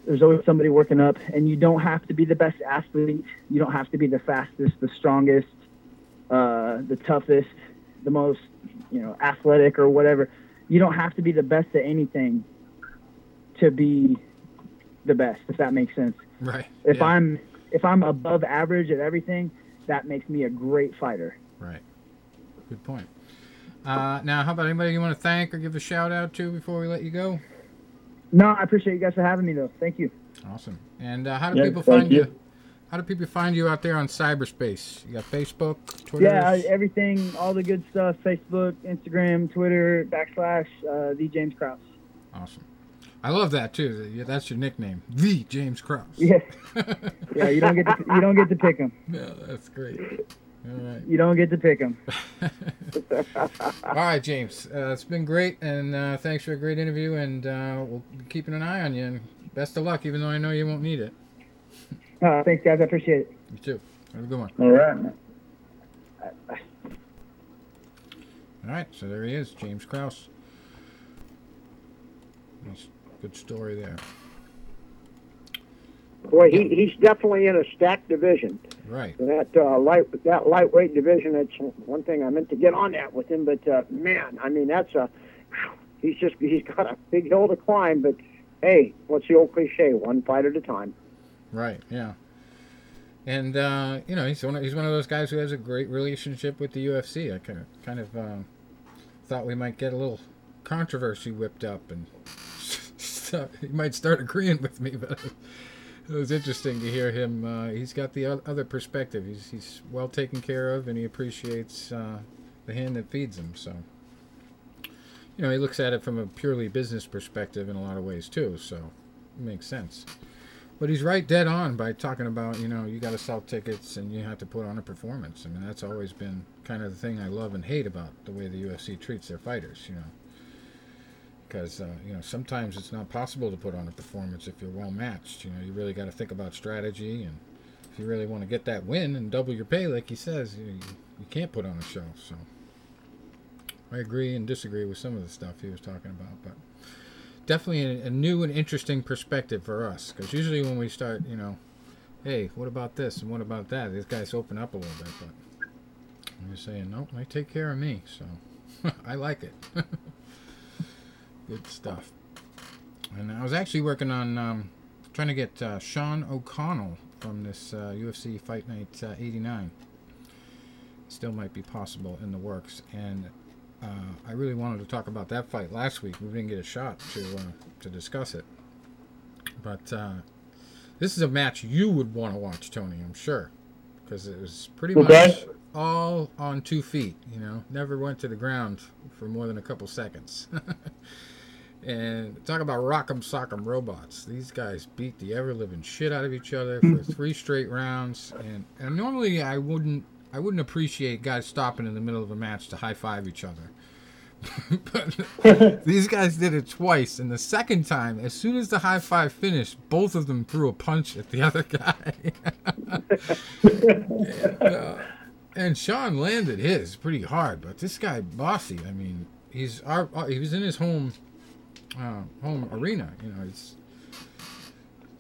S4: There's always somebody working up, and you don't have to be the best athlete. You don't have to be the fastest, the strongest, uh, the toughest, the most, you know, athletic or whatever. You don't have to be the best at anything to be the best. If that makes sense.
S1: Right.
S4: If yeah. I'm if I'm above average at everything, that makes me a great fighter.
S1: Right. Good point. Uh, now, how about anybody you want to thank or give a shout out to before we let you go?
S4: No, I appreciate you guys for having me, though. Thank you.
S1: Awesome. And uh, how do yeah, people find you. you? How do people find you out there on cyberspace? You got Facebook, Twitter?
S4: Yeah, everything, all the good stuff. Facebook, Instagram, Twitter, backslash uh, the James Krause.
S1: Awesome. I love that too. Yeah, That's your nickname, the James Krause.
S4: Yeah, yeah. You don't get to, you don't get to pick him.
S1: Yeah, that's great. All right.
S4: You don't get to pick him.
S1: All right, James. Uh, it's been great, and uh, thanks for a great interview. And uh, we'll be keeping an eye on you. And best of luck, even though I know you won't need it.
S4: Uh, thanks, guys. I appreciate it.
S1: You too. Have a good one.
S2: All right.
S1: All right, so there he is, James Krause. Nice, good story there.
S3: Boy, he, he's definitely in a stacked division.
S1: Right.
S3: That uh, light that lightweight division. That's one thing I meant to get on that with him. But uh, man, I mean, that's a he's just he's got a big hill to climb. But hey, what's the old cliche? One fight at a time.
S1: Right. Yeah. And uh, you know, he's one of, he's one of those guys who has a great relationship with the UFC. I kind of kind of uh, thought we might get a little controversy whipped up, and he might start agreeing with me, but. It was interesting to hear him. Uh, he's got the other perspective. He's he's well taken care of, and he appreciates uh, the hand that feeds him. So, you know, he looks at it from a purely business perspective in a lot of ways too. So, it makes sense. But he's right dead on by talking about, you know, you got to sell tickets and you have to put on a performance. I mean, that's always been kind of the thing I love and hate about the way the UFC treats their fighters, you know. Because, uh, you know, sometimes it's not possible to put on a performance if you're well matched. You know, you really got to think about strategy. And if you really want to get that win and double your pay, like he says, you, you can't put on a show. So I agree and disagree with some of the stuff he was talking about. But definitely a, a new and interesting perspective for us because usually when we start you know hey what about this and what about that these guys open up a little bit but i'm saying nope they take care of me so i like it good stuff and i was actually working on um, trying to get uh, sean o'connell from this uh, ufc fight night uh, 89 still might be possible in the works and uh, I really wanted to talk about that fight last week. We didn't get a shot to uh, to discuss it, but uh, this is a match you would want to watch, Tony. I'm sure, because it was pretty
S2: Okay.
S1: much all on two feet. You know, never went to the ground for more than a couple seconds. and talk about rock'em sock'em robots. These guys beat the ever living shit out of each other for three straight rounds. And and normally I wouldn't I wouldn't appreciate guys stopping in the middle of a match to high five each other. but these guys did it twice, and the second time, as soon as the high five finished, both of them threw a punch at the other guy. and, uh, and Sean landed his pretty hard, but this guy Bossé, I mean, he's our, uh, he was in his home uh, home arena. You know, he's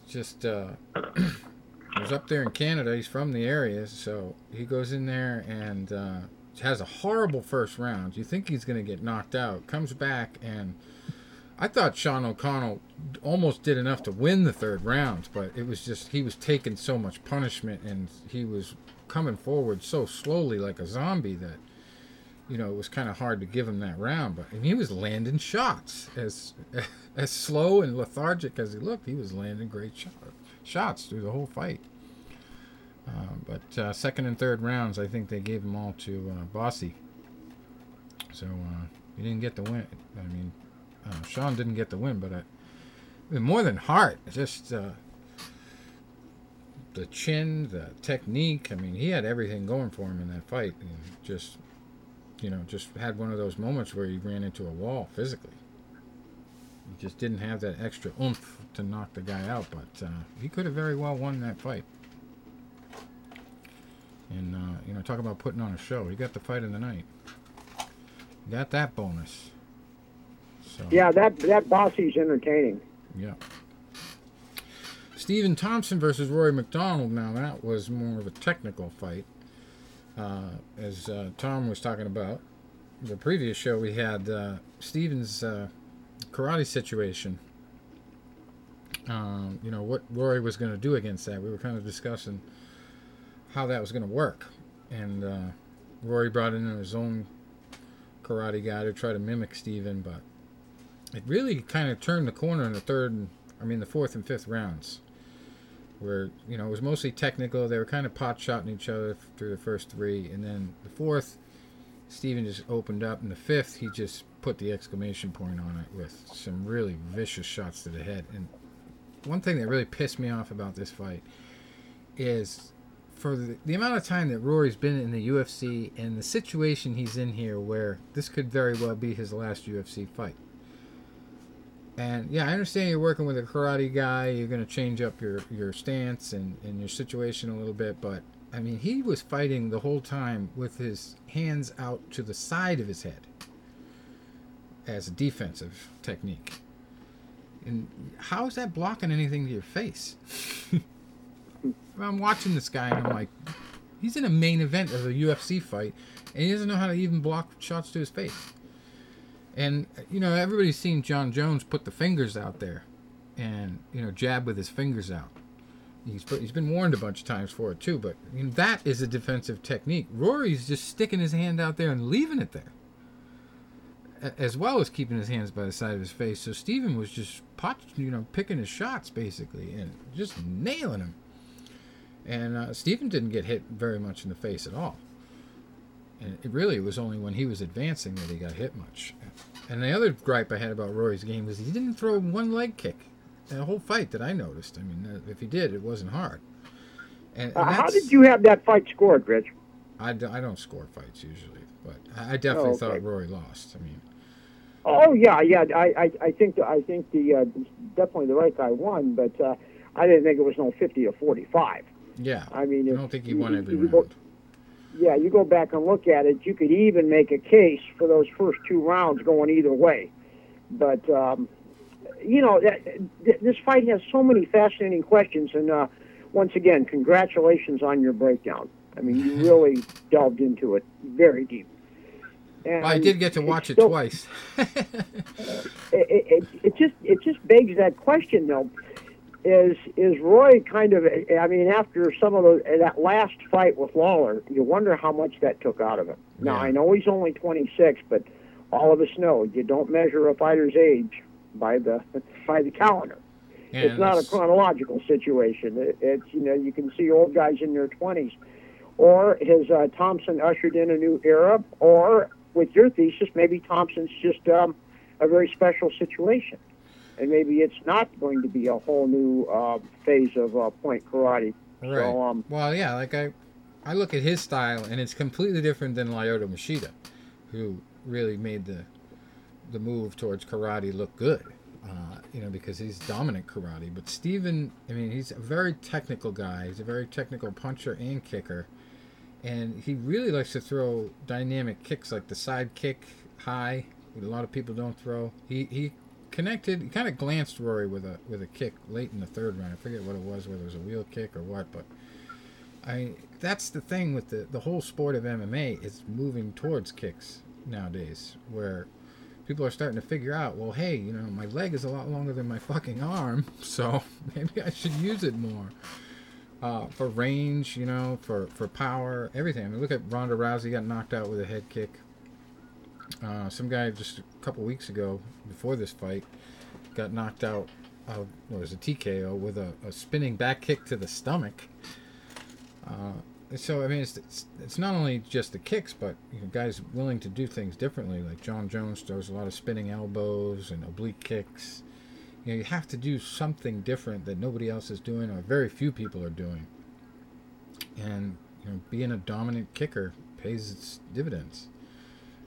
S1: just uh, was up there in Canada. He's from the area, so he goes in there and uh, has a horrible first round. You think he's going to get knocked out. Comes back and I thought Sean O'Connell almost did enough to win the third round, but it was just he was taking so much punishment and he was coming forward so slowly like a zombie that you know it was kind of hard to give him that round. But and he was landing shots as as slow and lethargic as he looked. He was landing great shot, shots through the whole fight. Uh, but uh, second and third rounds, I think they gave them all to uh, Bossé. So uh, he didn't get the win. I mean, uh, Sean didn't get the win, but I, I more than heart, just uh, the chin, the technique. I mean, he had everything going for him in that fight. And just, you know, just had one of those moments where he ran into a wall physically. He just didn't have that extra oomph to knock the guy out, but uh, he could have very well won that fight. And uh, you know, talk about putting on a show. He got the fight of the night. He got that bonus. So
S3: Yeah, that that Bossé's entertaining.
S1: yeah. Stephen Thompson versus Rory MacDonald. Now that was more of a technical fight, uh, as uh, Tom was talking about. The previous show we had uh, Stephen's uh, karate situation. Um, you know what Rory was going to do against that. We were kind of discussing how that was going to work, and uh, Rory brought in his own karate guy to try to mimic Stephen, but it really kind of turned the corner in the third, and, I mean the fourth and fifth rounds, where you know it was mostly technical. They were kind of pot shotting each other through the first three, and then the fourth, Steven just opened up, and the fifth he just put the exclamation point on it with some really vicious shots to the head. And one thing that really pissed me off about this fight is for the, the amount of time that Rory's been in the UFC and the situation he's in here, where this could very well be his last UFC fight. And yeah, I understand you're working with a karate guy. You're going to change up your, your stance and, and your situation a little bit. But, I mean, he was fighting the whole time with his hands out to the side of his head as a defensive technique. And how is that blocking anything to your face? I'm watching this guy and I'm like, he's in a main event of a UFC fight and he doesn't know how to even block shots to his face. And you know, everybody's seen Jon Jones put the fingers out there, and you know, jab with his fingers out. He's put, he's been warned a bunch of times for it too, but you know, that is a defensive technique. Rory's just sticking his hand out there and leaving it there, as well as keeping his hands by the side of his face. So Stephen was just pot, you know, picking his shots basically and just nailing him. And uh, Stephen didn't get hit very much in the face at all. And it really it was only when he was advancing that he got hit much. And the other gripe I had about Rory's game was he didn't throw one leg kick in the whole fight that I noticed. I mean, uh, if he did, it wasn't hard.
S3: And, and uh, how did you have that fight scored, Rich?
S1: I, d- I don't score fights usually, but I definitely oh, okay. thought Rory lost. I mean.
S3: Oh yeah, yeah. I, I, I think the, I think the uh, definitely the right guy won, but uh, I didn't think it was no fifty or forty five.
S1: Yeah.
S3: I mean,
S1: I don't think he won every round.
S3: Yeah, you go back and look at it, you could even make a case for those first two rounds going either way. But um, you know, this fight has so many fascinating questions, and uh, once again, congratulations on your breakdown. I mean, you really delved into it very deep.
S1: And well, I did get to watch it still, twice.
S3: it, it, it just it just begs that question, though is is Roy kind of? I mean, after some of the that last fight with Lawler, you wonder how much that took out of him. Now I know he's only 26, but all of us know you don't measure a fighter's age by the by the calendar. Yeah, it's not a chronological situation. It, it's you know you can see old guys in their 20s, or has uh, Thompson ushered in a new era, or with your thesis, maybe Thompson's just um, a very special situation and maybe it's not going to be a whole new uh, phase of uh, point karate.
S1: Right. So, um, well, yeah, like I, I look at his style, and it's completely different than Lyoto Machida, who really made the, the move towards karate look good. Uh, you know, because he's dominant karate. But Stephen, I mean, he's a very technical guy. He's a very technical puncher and kicker, and he really likes to throw dynamic kicks, like the side kick high. a lot of people don't throw. He he connected. Kind of glanced Rory with a with a kick late in the third round. I forget what it was, whether it was a wheel kick or what. But I that's the thing with the the whole sport of MMA is moving towards kicks nowadays, where people are starting to figure out, well, hey, you know, my leg is a lot longer than my fucking arm, so maybe I should use it more. Uh, for range, you know, for, for power, everything. I mean, look at Ronda Rousey got knocked out with a head kick. Uh, some guy just a couple weeks ago, before this fight, got knocked out. What was a TKO with a, a, spinning back kick to the stomach. Uh, so I mean, it's, it's, it's not only just the kicks, but you know, guys willing to do things differently. Like Jon Jones throws a lot of spinning elbows and oblique kicks. You know, you have to do something different that nobody else is doing, or very few people are doing. And you know, being a dominant kicker pays its dividends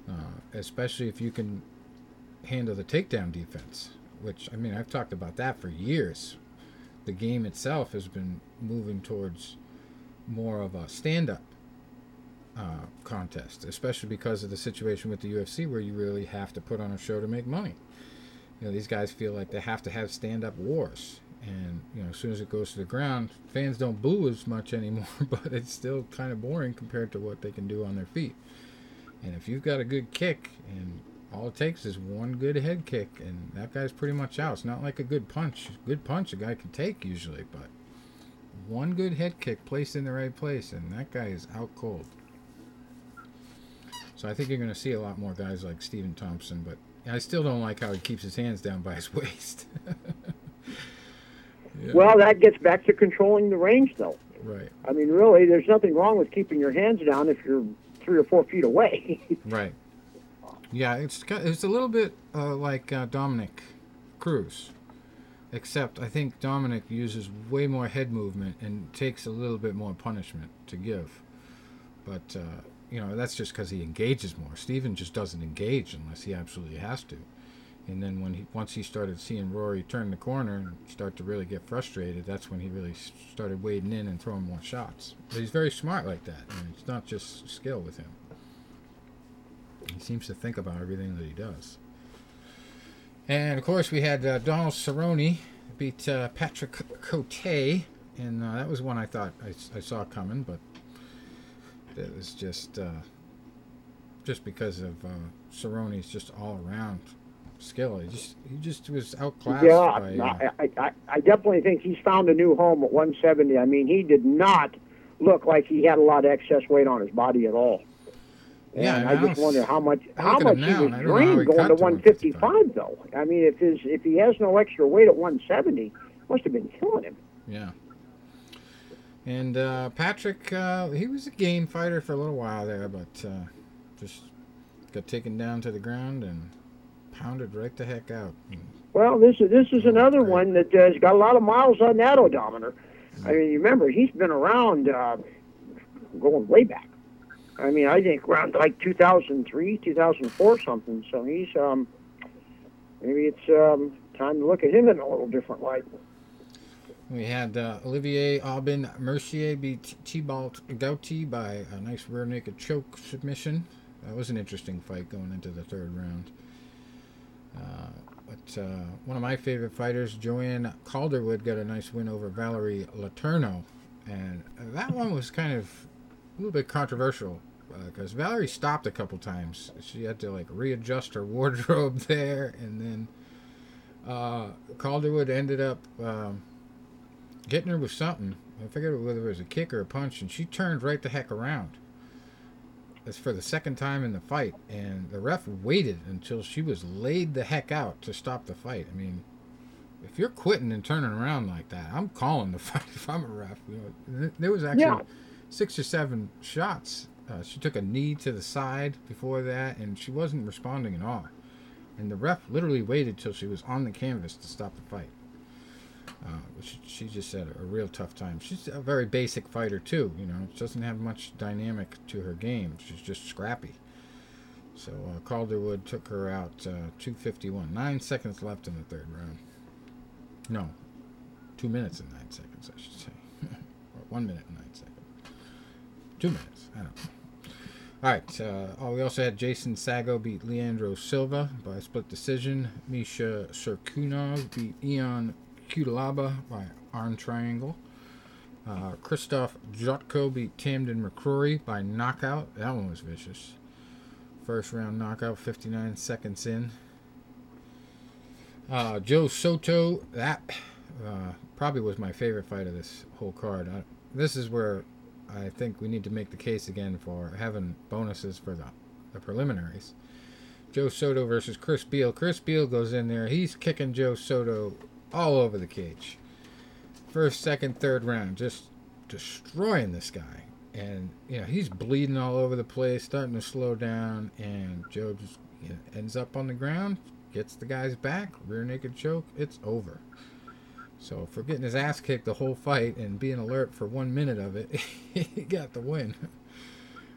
S1: uh, especially if you can handle the takedown defense. Which I mean, I've talked about that for years. The game itself has been moving towards more of a stand-up uh, contest, especially because of the situation with the UFC, where you really have to put on a show to make money. You know, these guys feel like they have to have stand-up wars, and you know, as soon as it goes to the ground, fans don't boo as much anymore, but it's still kind of boring compared to what they can do on their feet. And if you've got a good kick, and all it takes is one good head kick, and that guy's pretty much out. It's not like a good punch. Good punch a guy can take usually, but one good head kick placed in the right place, and that guy is out cold. So I think you're going to see a lot more guys like Stephen Thompson, but I still don't like how he keeps his hands down by his waist.
S3: yeah. Well, that gets back to controlling the range, though.
S1: Right.
S3: I mean, really, there's nothing wrong with keeping your hands down if you're three or four feet away.
S1: right. Yeah, it's it's a little bit uh, like uh, Dominick Cruz, except I think Dominick uses way more head movement and takes a little bit more punishment to give. But uh, you know that's just because he engages more. Steven just doesn't engage unless he absolutely has to. And then when he once he started seeing Rory turn the corner and start to really get frustrated, that's when he really started wading in and throwing more shots. But he's very smart like that. I mean, it's not just skill with him. He seems to think about everything that he does. And of course, we had uh, Donald Cerrone beat uh, Patrick Cote, and uh, that was one I thought I, I, saw coming, but it was just uh, just because of uh, Cerrone's just all around skill. He just he just was outclassed.
S3: Yeah,
S1: by, uh,
S3: I, I I definitely think he's found a new home at 170. I mean, he did not look like he had a lot of excess weight on his body at all. And
S1: Yeah,
S3: I
S1: I
S3: just wonder how much how much he was
S1: and I don't know how
S3: drained
S1: he
S3: going to
S1: to
S3: 155 though. I mean, if his if he has no extra weight at 170, must have been killing him.
S1: Yeah. And uh, Patrick, uh, he was a game fighter for a little while there, but uh, just got taken down to the ground and pounded right the heck out.
S3: Well, this is this is another one that has got a lot of miles on that odometer. I mean, you remember he's been around uh, going way back. I mean, I think around like 2003, 2004, something. So he's um, maybe it's um, time to look at him in a little different light.
S1: We had uh, Olivier Aubin Mercier beat Thibault Gouti by a nice rear naked choke submission. That was an interesting fight going into the third round. Uh, but uh, one of my favorite fighters, Joanne Calderwood, got a nice win over Valerie Letourneau. And that one was kind of a little bit controversial because Valerie stopped a couple times. She had to like readjust her wardrobe there, and then uh, Calderwood ended up um, getting her with something. I forget whether it was a kick or a punch, and she turned right the heck around. That's for the second time in the fight, and the ref waited until she was laid the heck out to stop the fight. I mean, if you're quitting and turning around like that, I'm calling the fight if I'm a ref. You know, there was actually
S3: Yeah.
S1: six or seven shots. Uh, she took a knee to the side before that, and she wasn't responding at all. And the ref literally waited till she was on the canvas to stop the fight. Uh, she, she just had a, real tough time. She's a very basic fighter too. You know, she doesn't have much dynamic to her game. She's just scrappy. So uh, Calderwood took her out uh, 251. Nine seconds left in the third round. No, two minutes and nine seconds, I should say. or one minute and nine seconds. Two minutes. I don't know. All right. Uh, oh, we also had Jason Saggo beat Leandro Silva by split decision. Misha Cirkunov beat Ion Cutelaba by arm triangle. Uh, Christoph Jotko beat Tamdan McCrory by knockout. That one was vicious. First round knockout, 59 seconds in. Uh, Joe Soto, that uh, probably was my favorite fight of this whole card. I, this is where I think we need to make the case again for having bonuses for the, the preliminaries. Joe Soto versus Chris Beal. Chris Beal goes in there. He's kicking Joe Soto all over the cage. First, second, third round, just destroying this guy. And you know he's bleeding all over the place, starting to slow down, and Joe just you know, ends up on the ground, gets the guy's back, rear naked choke. It's over. So for getting his ass kicked the whole fight and being alert for one minute of it, he got the win.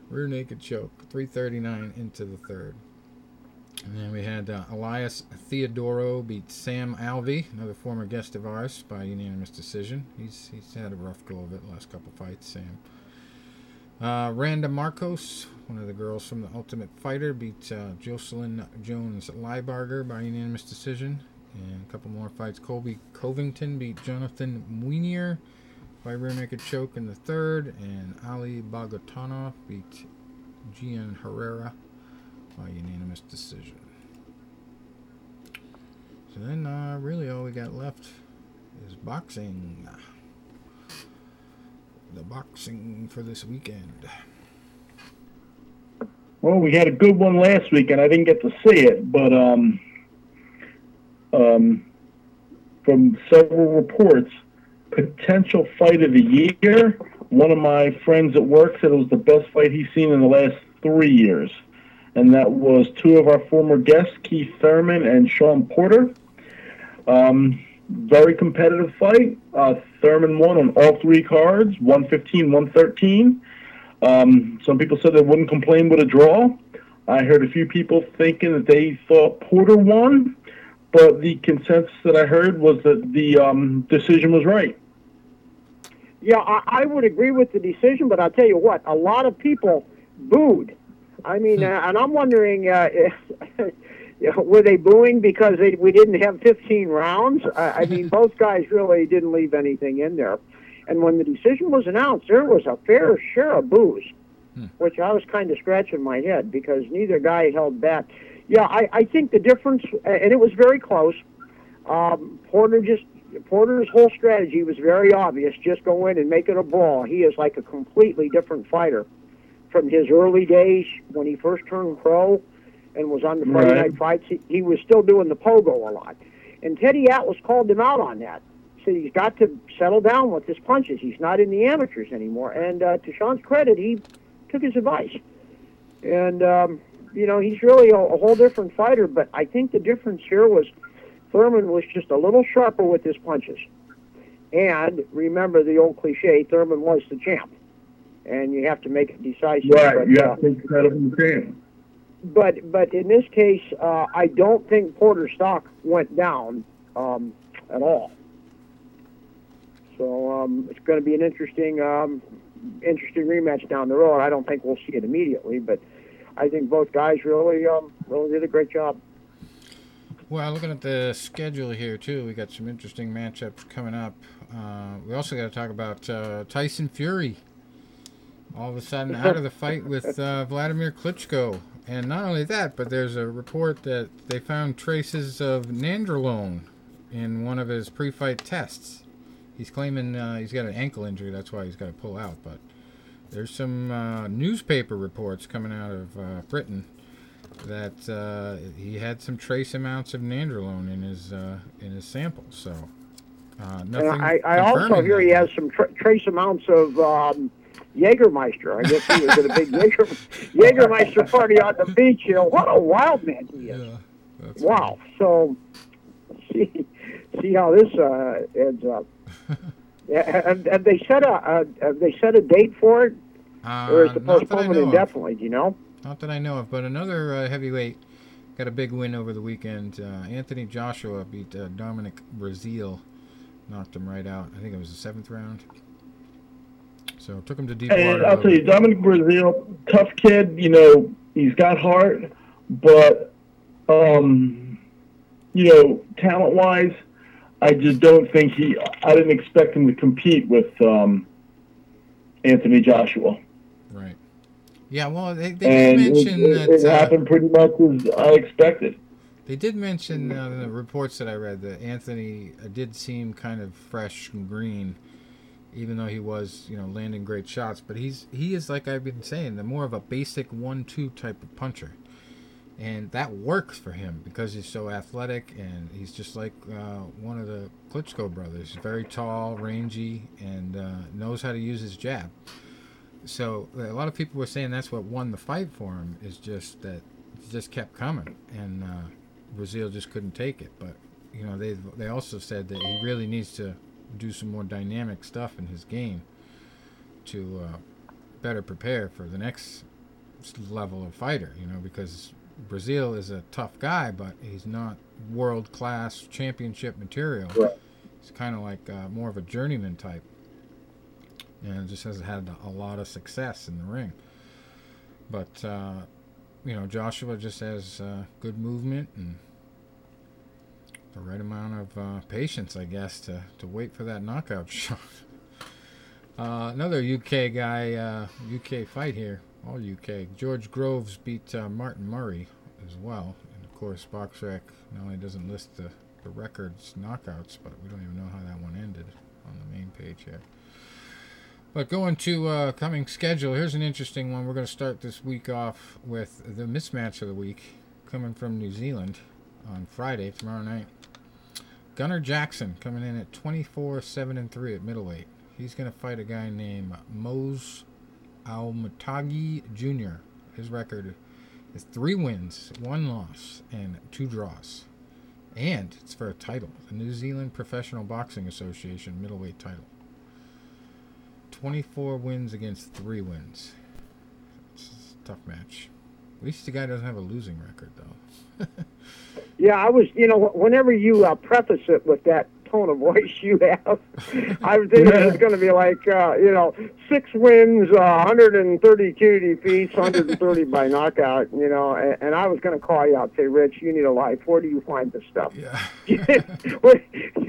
S1: Rear naked choke, 339 into the third. And then we had uh, Elias Theodorou beat Sam Alvey, another former guest of ours, by unanimous decision. He's he's had a rough go of it last couple fights, Sam. Uh, Randa Markos, one of the girls from the Ultimate Fighter, beat uh, Jocelyn Jones Lybarger by unanimous decision. And a couple more fights. Colby Covington beat Jonathan Meunier by rear naked choke in the third. And Ali Bagautinov beat Geane Herrera by unanimous decision. So then, uh, really, all we got left is boxing. The boxing for this weekend.
S2: Well, we had a good one last week, and I didn't get to see it, but um, um, from several reports, potential fight of the year. One of my friends at work said it was the best fight he's seen in the last three years, and that was two of our former guests, Keith Thurman and Sean Porter. Um, very competitive fight. Uh, Thurman won on all three cards, 115, 113. Um, some people said they wouldn't complain with a draw. I heard a few people thinking that they thought Porter won, but the consensus that I heard was that the um, decision was right.
S3: Yeah, I, I would agree with the decision, but I'll tell you what, a lot of people booed. I mean, uh, and I'm wondering, uh, if, were they booing because they, we didn't have 15 rounds? I, I mean, both guys really didn't leave anything in there. And when the decision was announced, there was a fair share of boos,
S1: Hmm.
S3: which I was kind of scratching my head because neither guy held back. Yeah, I, I think the difference, and it was very close. Um, Porter just Porter's whole strategy was very obvious. Just go in and make it a brawl. He is like a completely different fighter from his early days when he first turned pro and was on the Friday
S2: Right.
S3: night fights. He, he was still doing the pogo a lot, and Teddy Atlas called him out on that. Said he's got to settle down with his punches. He's not in the amateurs anymore. And uh, to Sean's credit, he took his advice. And um, you know he's really a, a whole different fighter. But I think the difference here was Thurman was just a little sharper with his punches. And remember the old cliche: Thurman was the champ, and you have to make it decisive.
S2: Right,
S3: But,
S2: you
S3: uh,
S2: have to take credit from the team.
S3: but but in this case, uh, I don't think Porter's stock went down um, at all. So um, it's going to be an interesting um, interesting rematch down the road. I don't think we'll see it immediately, but I think both guys really um, really did a great job.
S1: Well, looking at the schedule here too, we got some interesting matchups coming up. Uh, we also got to talk about uh, Tyson Fury. All of a sudden, out of the fight with uh, Wladimir Klitschko, and not only that, but there's a report that they found traces of nandrolone in one of his pre-fight tests. He's claiming uh, he's got an ankle injury, that's why he's got to pull out. But there's some uh, newspaper reports coming out of uh, Britain that uh, he had some trace amounts of nandrolone in his uh, in his sample. So uh, nothing.
S3: I, I also hear he has some tra- trace amounts of um, Jägermeister. I guess he was at a big Jäger, Jägermeister party on the beach. You know, what a wild man he is.
S1: Yeah,
S3: Wow. So see see how this uh, ends up. yeah, have, have they set a have they set a date for it,
S1: Uh,
S3: or is the postponement indefinitely? Do you know?
S1: Not that I know of, but another uh, heavyweight got a big win over the weekend. Uh, Anthony Joshua beat uh, Dominic Breazeale, knocked him right out. I think it was the seventh round. So took him to deep water.
S2: And
S1: a
S2: I'll tell you. Dominic Breazeale, tough kid. You know, he's got heart, but um, you know, talent-wise, I just don't think he. I didn't expect him to compete with um, Anthony Joshua,
S1: Right. Yeah. Well, they, they
S2: and
S1: did
S2: it,
S1: mention
S2: it, it
S1: that. Uh,
S2: happened pretty much as I expected.
S1: They did mention uh, in the reports that I read that Anthony uh, did seem kind of fresh and green, even though he was, you know, landing great shots. But he's he is like I've been saying, the more of a basic one-two type of puncher, and that works for him because he's so athletic and he's just like uh, one of the Klitschko brothers. He's very tall, rangy, and uh, knows how to use his jab. So a lot of people were saying that's what won the fight for him is just that it just kept coming and. Uh, Breazeale just couldn't take it. But you know, they they also said that he really needs to do some more dynamic stuff in his game to uh, better prepare for the next level of fighter. You know, because Breazeale is a tough guy, but he's not world class championship material.
S2: Right.
S1: He's kind of like uh, more of a journeyman type, and just has had a lot of success in the ring. But uh, you know, Joshua just has uh, good movement and the right amount of uh, patience, I guess, to, to wait for that knockout shot. Uh, another UK guy, uh, UK fight here, all UK. George Groves beat uh, Martin Murray as well. And of course, BoxRec not only doesn't list the, the records knockouts, but we don't even know how that one ended on the main page here. But going to uh, coming schedule, here's an interesting one. We're going to start this week off with the mismatch of the week, coming from New Zealand on Friday, tomorrow night. Gunnar Jackson coming in at 24 7 and 3 at middleweight. He's going to fight a guy named Mose Auimatagi Jr. His record is three wins, one loss, and two draws. And it's for a title, the New Zealand Professional Boxing Association middleweight title. 24 wins against three wins. It's a tough match. At least the guy doesn't have a losing record, though.
S3: Yeah, I was, you know, whenever you uh, preface it with that tone of voice you have, I was thinking it was going to be like, uh, you know, six wins, uh, 132 defeats, 130 by knockout, you know, and, and I was going to call you out, say, Rich, you need a life. Where do you find this stuff?
S1: yeah.
S3: what,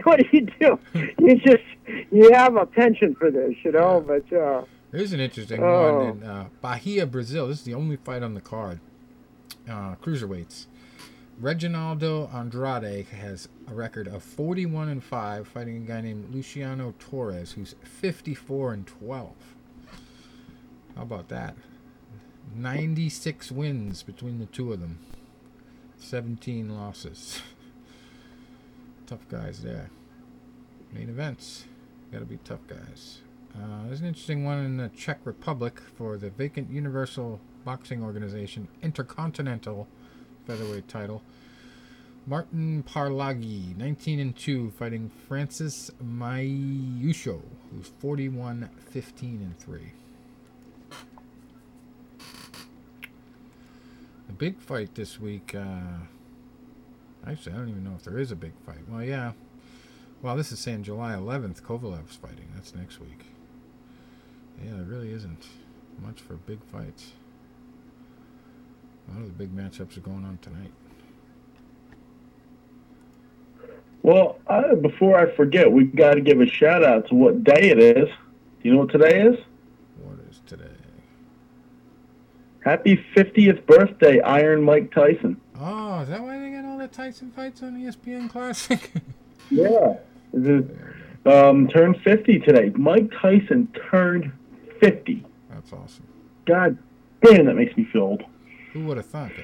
S3: what do you do? You just, you have a penchant for this, you know, but, uh,
S1: Here's an interesting
S3: Oh.
S1: one in uh, Bahia, Brazil. This is the only fight on the card. Uh, cruiserweights. Reginaldo Andrade has a record of 41 and 5, fighting a guy named Luciano Torres, who's 54 and 12. How about that? 96 wins between the two of them, 17 losses. tough guys there. Main events. Gotta be tough guys. Uh, there's an interesting one in the Czech Republic for the vacant Universal Boxing Organization Intercontinental Featherweight title. Martin Parlagi, 19 and 2, fighting Francis Miyeyusho, who's 41, 15 and 3. The big fight this week. Uh, actually, I don't even know if there is a big fight. Well, yeah. Well, this is saying July 11th. Kovalev's fighting. That's next week. Yeah, there really isn't much for big fights. A lot of the big matchups are going on tonight.
S2: Well, uh, before I forget, we got to give a shout out to what day it is. Do you know what today is?
S1: What is today?
S2: Happy 50th birthday, Iron Mike Tyson.
S1: Oh, is that why they got all the Tyson fights on ESPN Classic?
S2: Yeah. Um, turned 50 today. Mike Tyson turned 50.
S1: That's awesome.
S2: God damn, that makes me feel old.
S1: Who would have thought?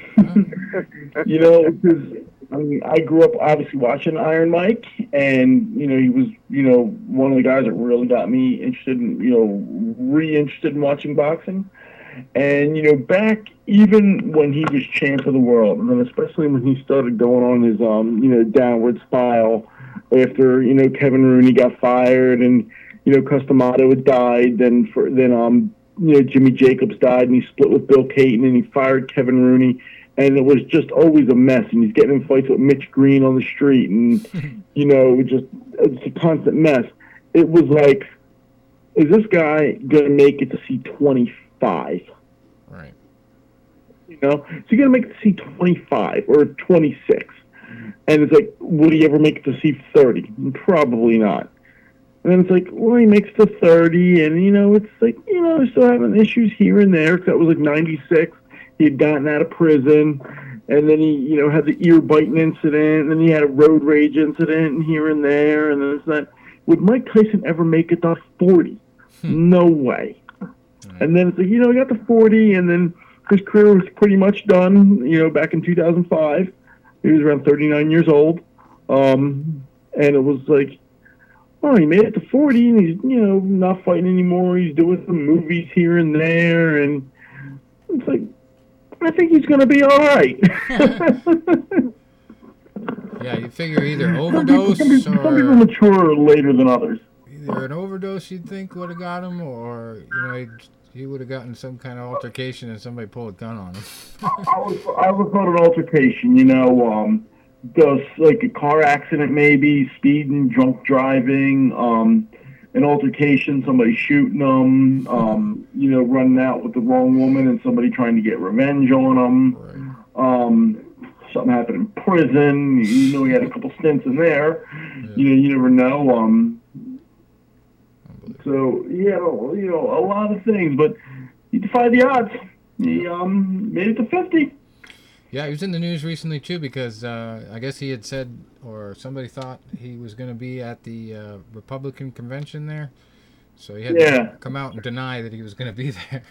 S1: Huh?
S2: you know, because I mean, I grew up obviously watching Iron Mike, and you know, he was you know one of the guys that really got me interested in you know re-interested in watching boxing. And you know, back even when he was champ of the world, and then especially when he started going on his um you know downward spiral after you know Kevin Rooney got fired and you know Cus D'Amato had died, then for then um you know Jimmy Jacobs died and he split with Bill Cayton and he fired Kevin Rooney and it was just always a mess. And he's getting in fights with Mitch Green on the street, and you know, it was just it's a constant mess. It was like, is this guy gonna make it to see twenty five?
S1: Right.
S2: You know, is he gonna make it to see twenty five or twenty six? And it's like, would he ever make it to see thirty? Probably not. And then it's like, well, he makes to thirty, and you know, it's like, you know, they're still having issues here and there. Cause that was like ninety six he had gotten out of prison, and then he, you know, had the ear biting incident, and then he had a road rage incident and here and there, and then it's that. Would Mike Tyson ever make it to 40? no way. And then it's like, you know, he got to 40, and then his career was pretty much done, you know, back in 2005. He was around 39 years old. Um, and it was like, oh, he made it to 40, and he's, you know, not fighting anymore. He's doing some movies here and there, and it's like, I think he's going to be all right.
S1: Yeah, you figure either overdose
S2: some, people, some people
S1: or
S2: mature later than others.
S1: either an overdose you'd think would have got him, or you know he would have gotten some kind of altercation and somebody pulled a gun on him.
S2: I was I on an altercation, you know, um, does like a car accident maybe, speeding, drunk driving, um, an altercation, somebody shooting them, um, you know, running out with the wrong woman and somebody trying to get revenge on them.
S1: Right.
S2: Um, something happened in prison. You know, he had a couple stints in there. You know, you never know. Um, so yeah, you know, a lot of things, but he defied the odds. He um, made it to fifty.
S1: Yeah, he was in the news recently too because uh, I guess he had said, or somebody thought he was going to be at the uh, Republican convention there, so he had
S2: Yeah.
S1: to come out and deny that he was going to be there.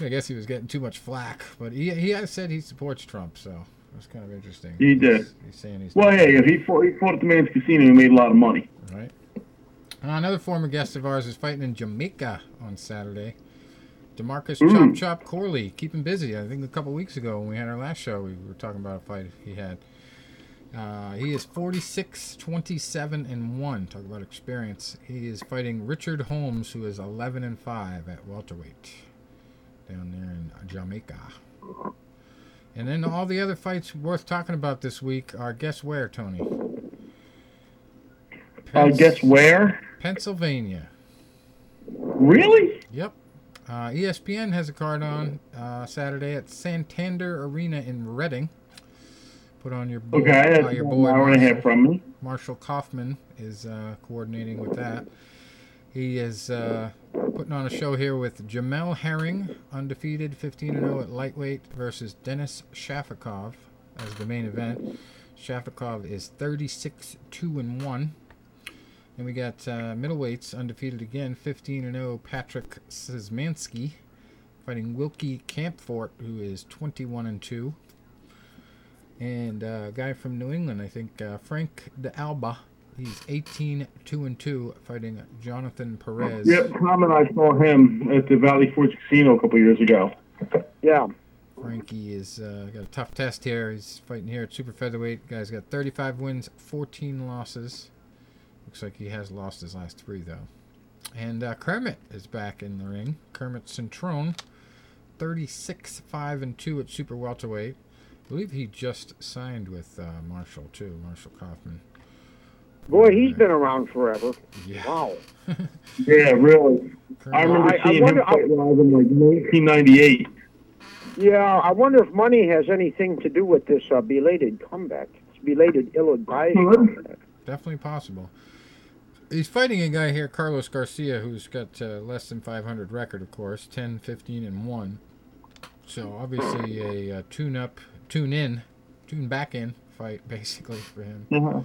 S1: I guess he was getting too much flack, but he he has said he supports Trump, so it's kind of interesting.
S2: He did.
S1: He's, he's saying he's
S2: Well, hey, if he fought, he fought at the man's casino, he made a lot of money.
S1: right. Uh, another former guest of ours is fighting in Jamaica on Saturday. Demarcus
S2: Ooh.
S1: Chop Chop Corley, keep him busy. I think a couple weeks ago when we had our last show, we were talking about a fight he had. Uh, he is 46, 27, and 1. Talk about experience. He is fighting Richard Holmes, who is 11 and 5 at welterweight down there in Jamaica. And then all the other fights worth talking about this week are guess where, Tony?
S2: Uh, guess where?
S1: Pennsylvania.
S2: Really?
S1: Yep. Uh, ESPN has a card on uh, Saturday at Santander Arena in Reading. Put on your boy,
S2: Okay,
S1: uh, your
S2: an
S1: boy
S2: hour and a half from me.
S1: Marshall Kauffman is uh, coordinating with that. He is uh, putting on a show here with Jamel Herring, undefeated, 15 0 at lightweight, versus Denis Shafikov as the main event. Shafikov is 36 2 and 1. And we got uh, middleweights undefeated again, 15 and 0. Patrick Szymanski fighting Wilky Campfort, who is 21 and 2. And uh, a guy from New England, I think, uh, Frank De Alba. He's 18 2 and 2, fighting Jonathan Perez.
S2: Yep, Tom and I saw him at the Valley Forge Casino a couple years ago.
S3: Yeah.
S1: Frankie is uh, got a tough test here. He's fighting here at super featherweight. Guy's got 35 wins, 14 losses. Looks like he has lost his last three though. And uh, Kermit is back in the ring. Kermit Cintron, 36 5 and 2 at super welterweight. I believe he just signed with uh, Marshall too, Marshall Kauffman.
S3: Boy, he's been around forever.
S1: Yeah.
S3: Wow.
S2: Yeah, really. I
S1: Kermit-
S2: remember
S3: I- I
S2: seeing
S3: wonder-
S2: him fight live in like 1998.
S3: Yeah, I wonder if money has anything to do with this uh, belated comeback. It's belated, ill-advised. Comeback.
S1: Definitely possible. He's fighting a guy here, Carlos Garcia, who's got uh, less than 500 record, of course, 10, 15, and 1. So obviously a uh, tune-up, tune-in, tune-back-in fight, basically, for him.
S2: Uh-huh.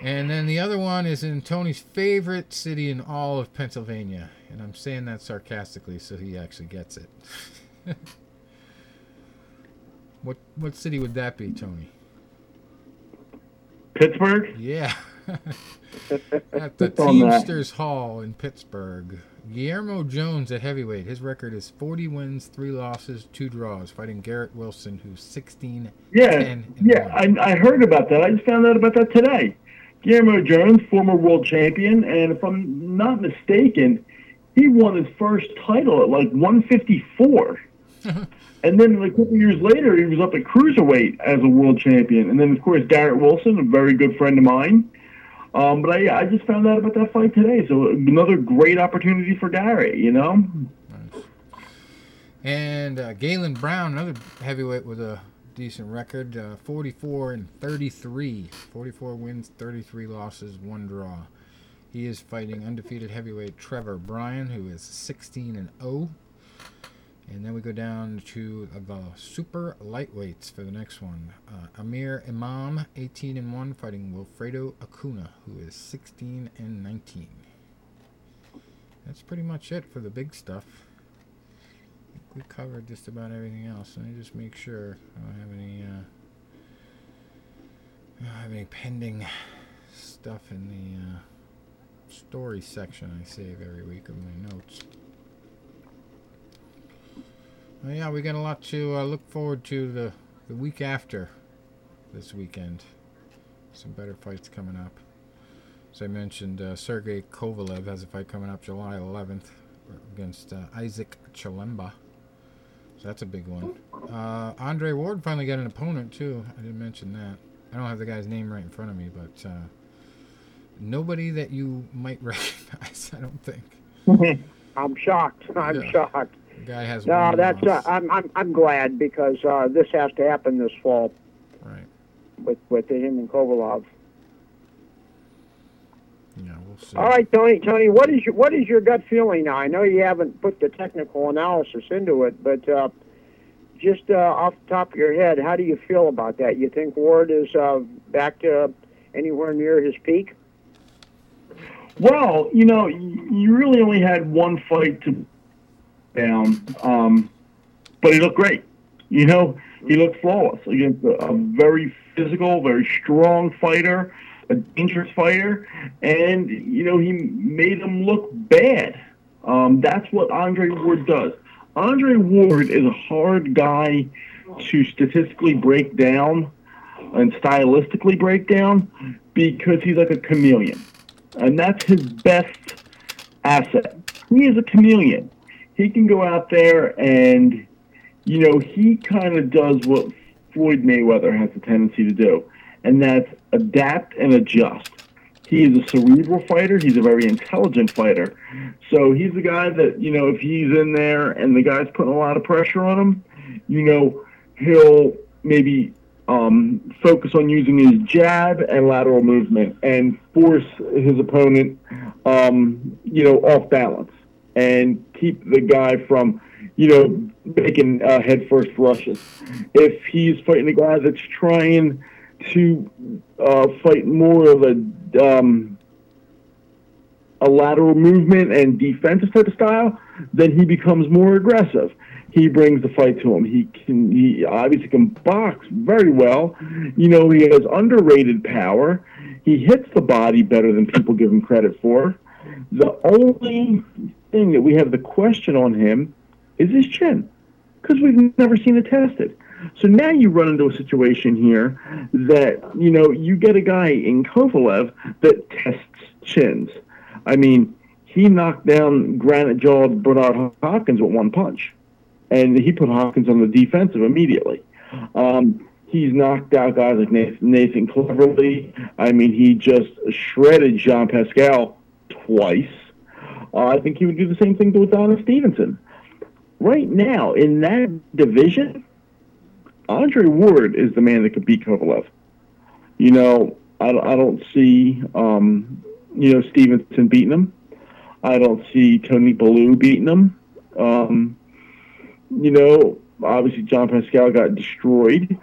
S1: And then the other one is in Tony's favorite city in all of Pennsylvania. And I'm saying that sarcastically so he actually gets it. what what city would that be, Tony?
S2: Pittsburgh?
S1: Yeah. at the. Teamsters Hall in Pittsburgh. Guillermo Jones at heavyweight. His record is 40 wins, 3 losses, 2 draws, fighting Garrett Wilson, who's 16
S2: Yeah,
S1: 10 and
S2: yeah. I, I heard about that. I just found out about that today. Guillermo Jones, former world champion, and if I'm not mistaken, he won his first title at like 154. and then like, a couple years later, he was up at cruiserweight as a world champion. And then, of course, Garrett Wilson, a very good friend of mine. Um, but I, I just found out about that fight today. So another great opportunity for Garrett, you know?
S1: And uh, Galen Brown, another heavyweight with a decent record, uh, 44 and 33. 44 wins, 33 losses, 1 draw. He is fighting undefeated heavyweight Trevor Bryan, who is 16 and 0. And then we go down to the super lightweights for the next one. Uh, Amir Imam, 18 and 1, fighting Wilfredo Acuna, who is 16 and 19. That's pretty much it for the big stuff. We covered just about everything else. Let me just make sure I don't have any. Uh, I don't have any pending stuff in the uh, story section I save every week of my notes. Well, yeah, we got a lot to uh, look forward to the the week after this weekend. Some better fights coming up. As I mentioned, uh, Sergey Kovalev has a fight coming up July 11th against uh, Isaac Chilemba. So that's a big one. Uh, Andre Ward finally got an opponent too. I didn't mention that. I don't have the guy's name right in front of me, but uh, nobody that you might recognize. I don't think.
S3: I'm shocked. I'm
S1: Yeah.
S3: shocked.
S1: The guy has.
S3: No,
S1: one
S3: that's. Uh. I'm. I'm. I'm glad because uh, this has to happen this fall
S1: right.
S3: with with him and Kovalev.
S1: Yeah, we'll see.
S3: All right, Tony. Tony, what is your what is your gut feeling now? I know you haven't put the technical analysis into it, but uh, just uh, off the top of your head, how do you feel about that? You think Ward is uh, back to anywhere near his peak?
S2: Well, you know, y- you really only had one fight to down, um, but he looked great. You know, he looked flawless against a, a very physical, very strong fighter, a dangerous fighter, and you know he made him look bad. Um, that's what Andre Ward does. Andre Ward is a hard guy to statistically break down and stylistically break down because he's like a chameleon. And that's his best asset. He is a chameleon. He can go out there and, you know, he kind of does what Floyd Mayweather has a tendency to do, and that's adapt and adjust. He is a cerebral fighter. He's a very intelligent fighter. So he's the guy that, you know, if he's in there and the guy's putting a lot of pressure on him, you know, he'll maybe um, focus on using his jab and lateral movement and force his opponent, um, you know, off balance and keep the guy from, you know, making uh, head first rushes. If he's fighting a guy that's trying to uh, fight more of a um, a lateral movement and defensive type of style, then he becomes more aggressive. He brings the fight to him. He can he obviously can box very well. You know, he has underrated power. He hits the body better than people give him credit for. The only thing that we have the question on him is his chin, because we've never seen it tested. So now you run into a situation here that you know you get a guy in Kovalev that tests chins. I mean, he knocked down granite jawed Bernard Hopkins with one punch, and he put Hopkins on the defensive immediately. Um, he's knocked out guys like Nathan, Nathan Cleverly. I mean, he just shredded Jean Pascal twice. Uh, I think he would do the same thing to Adonis Stevenson. Right now, in that division, Andre Ward is the man that could beat Kovalev. You know, I, I don't see, um, you know, Stevenson beating him. I don't see Tony Bellew beating him. Um, you know, obviously John Pascal got destroyed.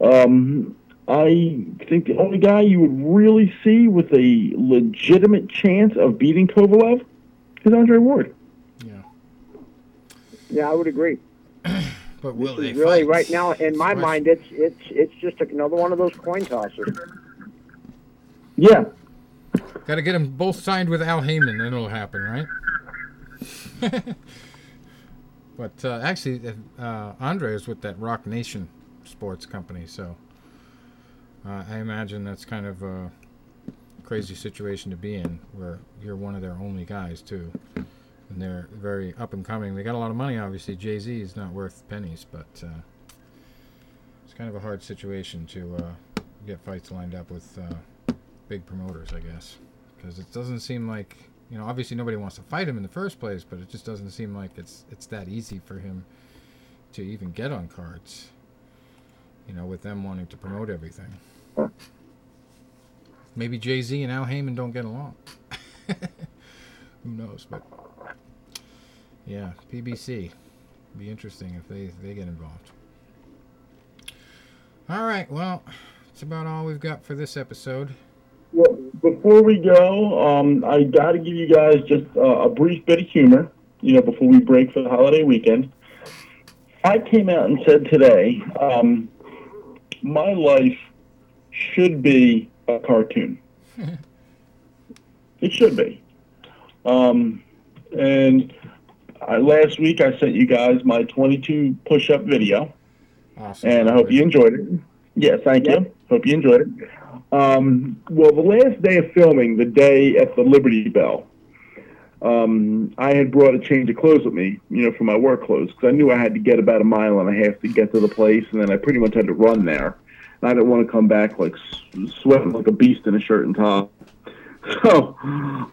S2: Um, I think the only guy you would really see with a legitimate chance of beating Kovalev is Andre Ward.
S1: Yeah.
S3: Yeah, I would agree.
S1: But will
S3: This
S1: they
S3: really
S1: fight?
S3: right now in my
S1: Right.
S3: mind it's it's it's just another one of those coin tosses.
S2: Yeah,
S1: Got to get them both signed with Al Haymon, then it'll happen, right? but uh, actually, uh, Andre is with that Roc Nation sports company, so uh, I imagine that's kind of a crazy situation to be in, where you're one of their only guys too, and they're very up and coming. They got a lot of money, obviously. Jay Z is not worth pennies, but uh, it's kind of a hard situation to uh, get fights lined up with uh, big promoters, I guess because it doesn't seem like you know obviously nobody wants to fight him in the first place but it just doesn't seem like it's it's that easy for him to even get on cards you know with them wanting to promote everything maybe jay-z and al haymon don't get along. Who knows but yeah pbc be interesting if they they get involved. All right well that's about all we've got for this episode.
S2: Well, before we go, um, I got to give you guys just uh, a brief bit of humor, you know, before we break for the holiday weekend. I came out and said today, um, my life should be a cartoon. it should be. Um, and I, last week I sent you guys my 22 push-up video
S1: awesome
S2: and I hope you enjoyed it. Yes, thank you. Hope you enjoyed it. Um, well, the last day of filming, the day at the Liberty Bell, um, I had brought a change of clothes with me, you know, for my work clothes, because I knew I had to get about a mile and a half to get to the place, and then I pretty much had to run there. And I didn't want to come back like sweating like a beast in a shirt and top. So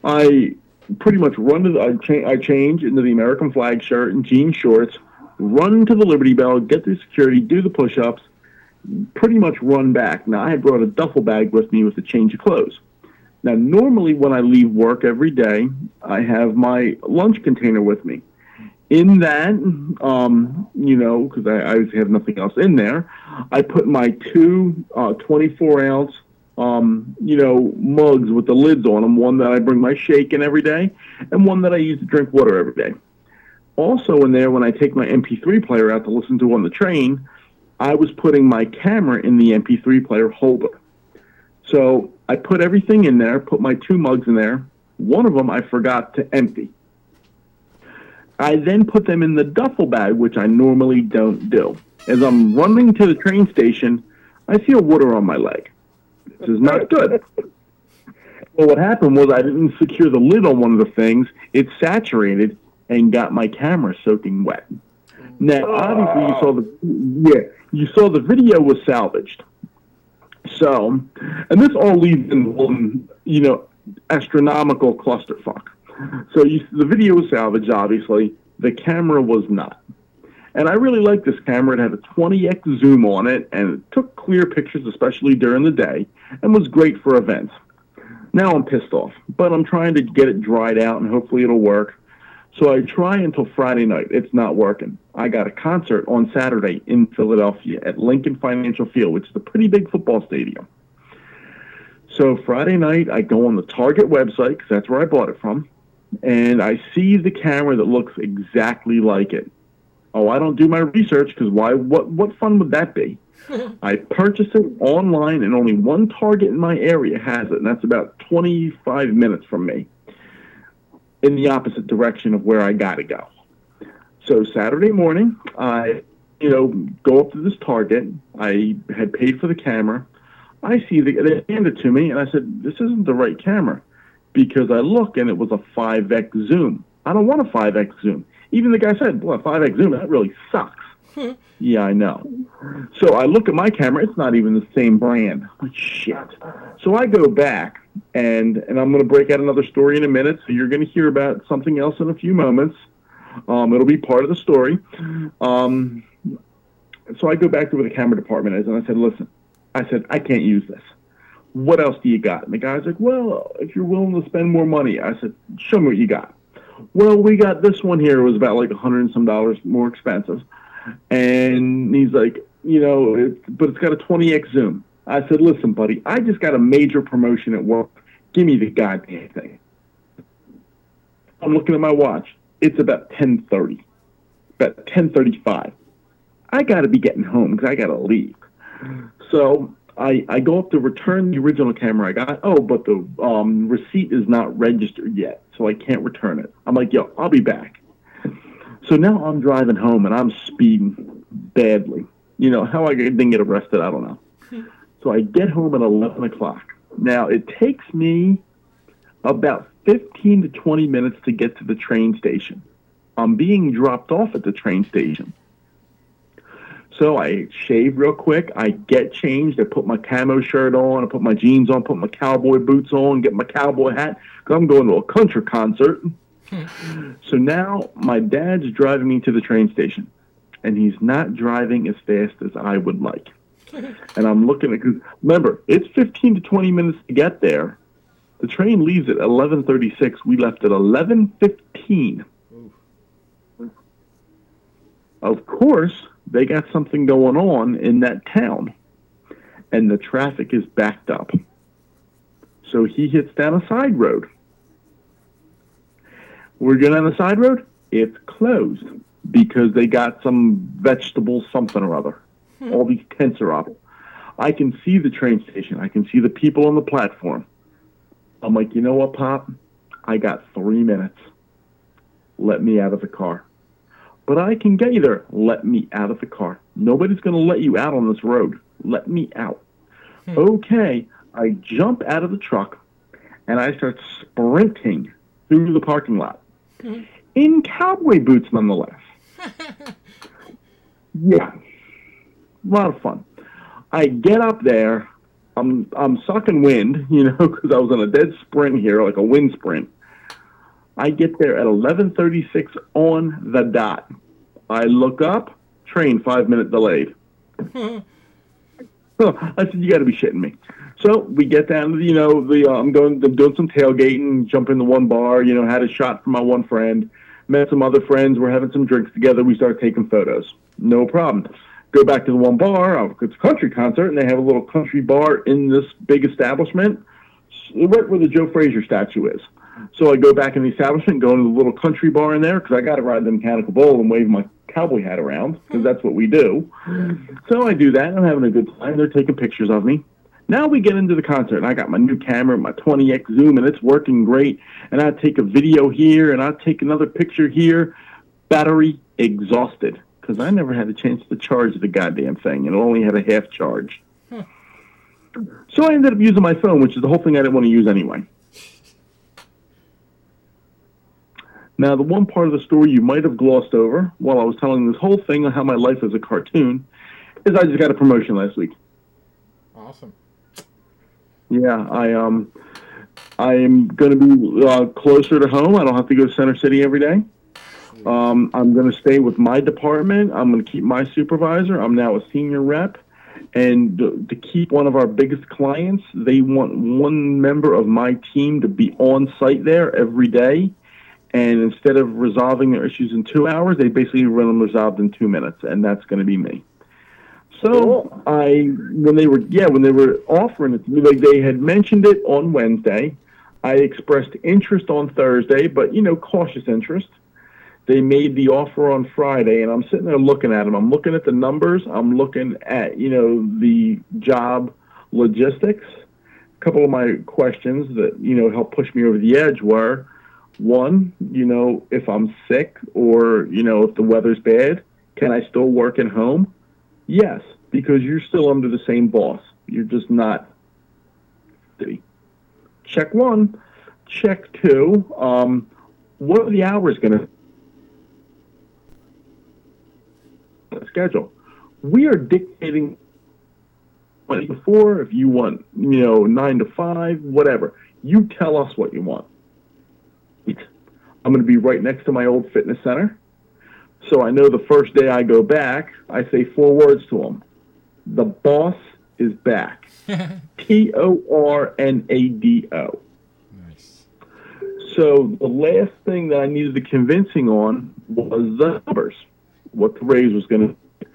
S2: I pretty much run to the, I, cha- I change into the American flag shirt and jean shorts, run to the Liberty Bell, get through security, do the push-ups, pretty much run back. Now I had brought a duffel bag with me with a change of clothes. Now normally when I leave work every day, I have my lunch container with me. In that, um, you know, because I, I have nothing else in there, I put my two uh, 24 ounce, um, you know, mugs with the lids on them. One that I bring my shake in every day, and one that I use to drink water every day. Also in there, when I take my MP3 player out to listen to on the train, I was putting my camera in the MP3 player holder. So I put everything in there, put my two mugs in there. One of them I forgot to empty. I then put them in the duffel bag, which I normally don't do. As I'm running to the train station, I feel water on my leg. This is not good. well, what happened was I didn't secure the lid on one of the things. It saturated and got my camera soaking wet. Now, obviously, you saw the yeah, you saw the video was salvaged. So, and this all leads in one, you know, astronomical clusterfuck. So you, the video was salvaged, obviously. The camera was not. And I really liked this camera. It had a 20x zoom on it, and it took clear pictures, especially during the day, and was great for events. Now I'm pissed off, but I'm trying to get it dried out, and hopefully it'll work. So I try until Friday night. It's not working. I got a concert on Saturday in Philadelphia at Lincoln Financial Field, which is a pretty big football stadium. So Friday night, I go on the Target website because that's where I bought it from, and I see the camera that looks exactly like it. Oh, I don't do my research because why? What what fun would that be? I purchase it online, and only one Target in my area has it, and that's about 25 minutes from me in the opposite direction of where I got to go. So Saturday morning, I, you know, go up to this Target. I had paid for the camera. I see the, they hand it to me, and I said, "This isn't the right camera," because I look and it was a 5x zoom. I don't want a 5x zoom. Even the guy said, "Boy, 5x zoom that really sucks." yeah, I know. So I look at my camera; it's not even the same brand. Like shit. So I go back and and I'm going to break out another story in a minute. So you're going to hear about something else in a few moments. Um, it'll be part of the story. Um, so I go back to where the camera department is, and I said, "Listen, I said I can't use this. What else do you got?" And the guy's like, "Well, if you're willing to spend more money," I said, "Show me what you got." Well, we got this one here. It was about like a hundred and some dollars more expensive, and he's like, you know, it's, but it's got a 20x zoom. I said, listen, buddy, I just got a major promotion at work. Give me the goddamn thing. I'm looking at my watch. It's about 10:30, about 10:35. I got to be getting home because I got to leave. So I, I go up to return the original camera I got. Oh, but the um, receipt is not registered yet, so I can't return it. I'm like, yo, I'll be back. So now I'm driving home and I'm speeding badly. You know how I didn't get arrested, I don't know. So I get home at 11 o'clock. Now it takes me about 15 to 20 minutes to get to the train station. I'm being dropped off at the train station. So I shave real quick. I get changed. I put my camo shirt on. I put my jeans on. Put my cowboy boots on. Get my cowboy hat because I'm going to a country concert. Hmm. so now my dad's driving me to the train station, and he's not driving as fast as I would like. and I'm looking at because remember it's 15 to 20 minutes to get there. The train leaves at 11:36. We left at 11:15. Of course, they got something going on in that town, and the traffic is backed up. So he hits down a side road. We're going on the side road. It's closed because they got some vegetable something or other. Hmm. All these tents are up. I can see the train station. I can see the people on the platform. I'm like, you know what, Pop? I got three minutes. Let me out of the car. But I can get you there. Let me out of the car. Nobody's going to let you out on this road. Let me out. Hmm. Okay. I jump out of the truck and I start sprinting through the parking lot hmm. in cowboy boots, nonetheless. yeah. A lot of fun. I get up there. I'm I'm sucking wind, you know, because I was on a dead sprint here, like a wind sprint. I get there at 11:36 on the dot. I look up, train five minute delayed. so I said, "You got to be shitting me." So we get down to you know the uh, I'm going I'm doing some tailgating, jump into one bar, you know, had a shot from my one friend, met some other friends, we're having some drinks together. We start taking photos, no problem go back to the one bar. Oh, it's a country concert, and they have a little country bar in this big establishment, right where the Joe Frazier statue is. So I go back in the establishment, go into the little country bar in there because I got to ride the mechanical bull and wave my cowboy hat around because that's what we do. So I do that. I'm having a good time. They're taking pictures of me. Now we get into the concert, and I got my new camera, my 20x zoom, and it's working great. And I take a video here, and I take another picture here battery exhausted because I never had a chance to charge the goddamn thing, and it only had a half charge. So I ended up using my phone, which is the whole thing I didn't want to use anyway. Now, the one part of the story you might have glossed over while I was telling this whole thing on how my life is a cartoon is I just got a promotion last week.
S1: Awesome.
S2: Yeah, I um, I am going to be uh, closer to home. I don't have to go to Center City every day. Um, I'm going to stay with my department. I'm going to keep my supervisor. I'm now a senior rep. And to keep one of our biggest clients, they want one member of my team to be on site there every day. And instead of resolving their issues in two hours, they basically run them resolved in two minutes. And that's going to be me. So I, when they were, yeah, when they were offering it to me, like they had mentioned it on Wednesday. I expressed interest on Thursday, but you know, cautious interest. They made the offer on Friday, and I'm sitting there looking at them. I'm looking at the numbers. I'm looking at you know the job logistics. A couple of my questions that you know helped push me over the edge were, one, you know, if I'm sick or you know if the weather's bad, can I still work at home? Yes, because you're still under the same boss. You're just not. Check one. Check two. Um, what are the hours going to schedule? We are dictating four. If you want, you know, nine to five, whatever. You tell us what you want. I'm going to be right next to my old fitness center. So I know the first day I go back, I say four words to them. The boss is back. T O R N A D O.
S1: Nice.
S2: So the last thing that I needed the convincing on was the numbers, what the raise was going to.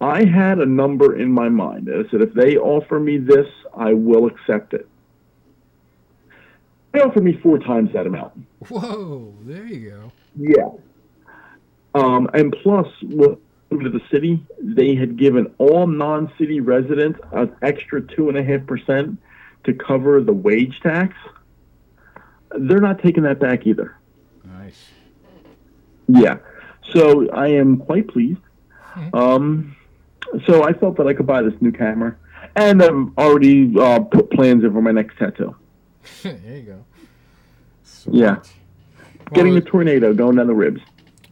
S2: I had a number in my mind. I said, if they offer me this, I will accept it. They offered me four times that amount.
S1: Whoa, there you go.
S2: Yeah. Um, and plus, with to the city, they had given all non-city residents an extra two and a half percent to cover the wage tax. They're not taking that back either.
S1: Nice.
S2: Yeah. So I am quite pleased. Um, so I felt that I could buy this new camera, and I've already uh, put plans in for my next tattoo.
S1: there you go. Sweet.
S2: Yeah. Getting
S1: well,
S2: a tornado going down the ribs.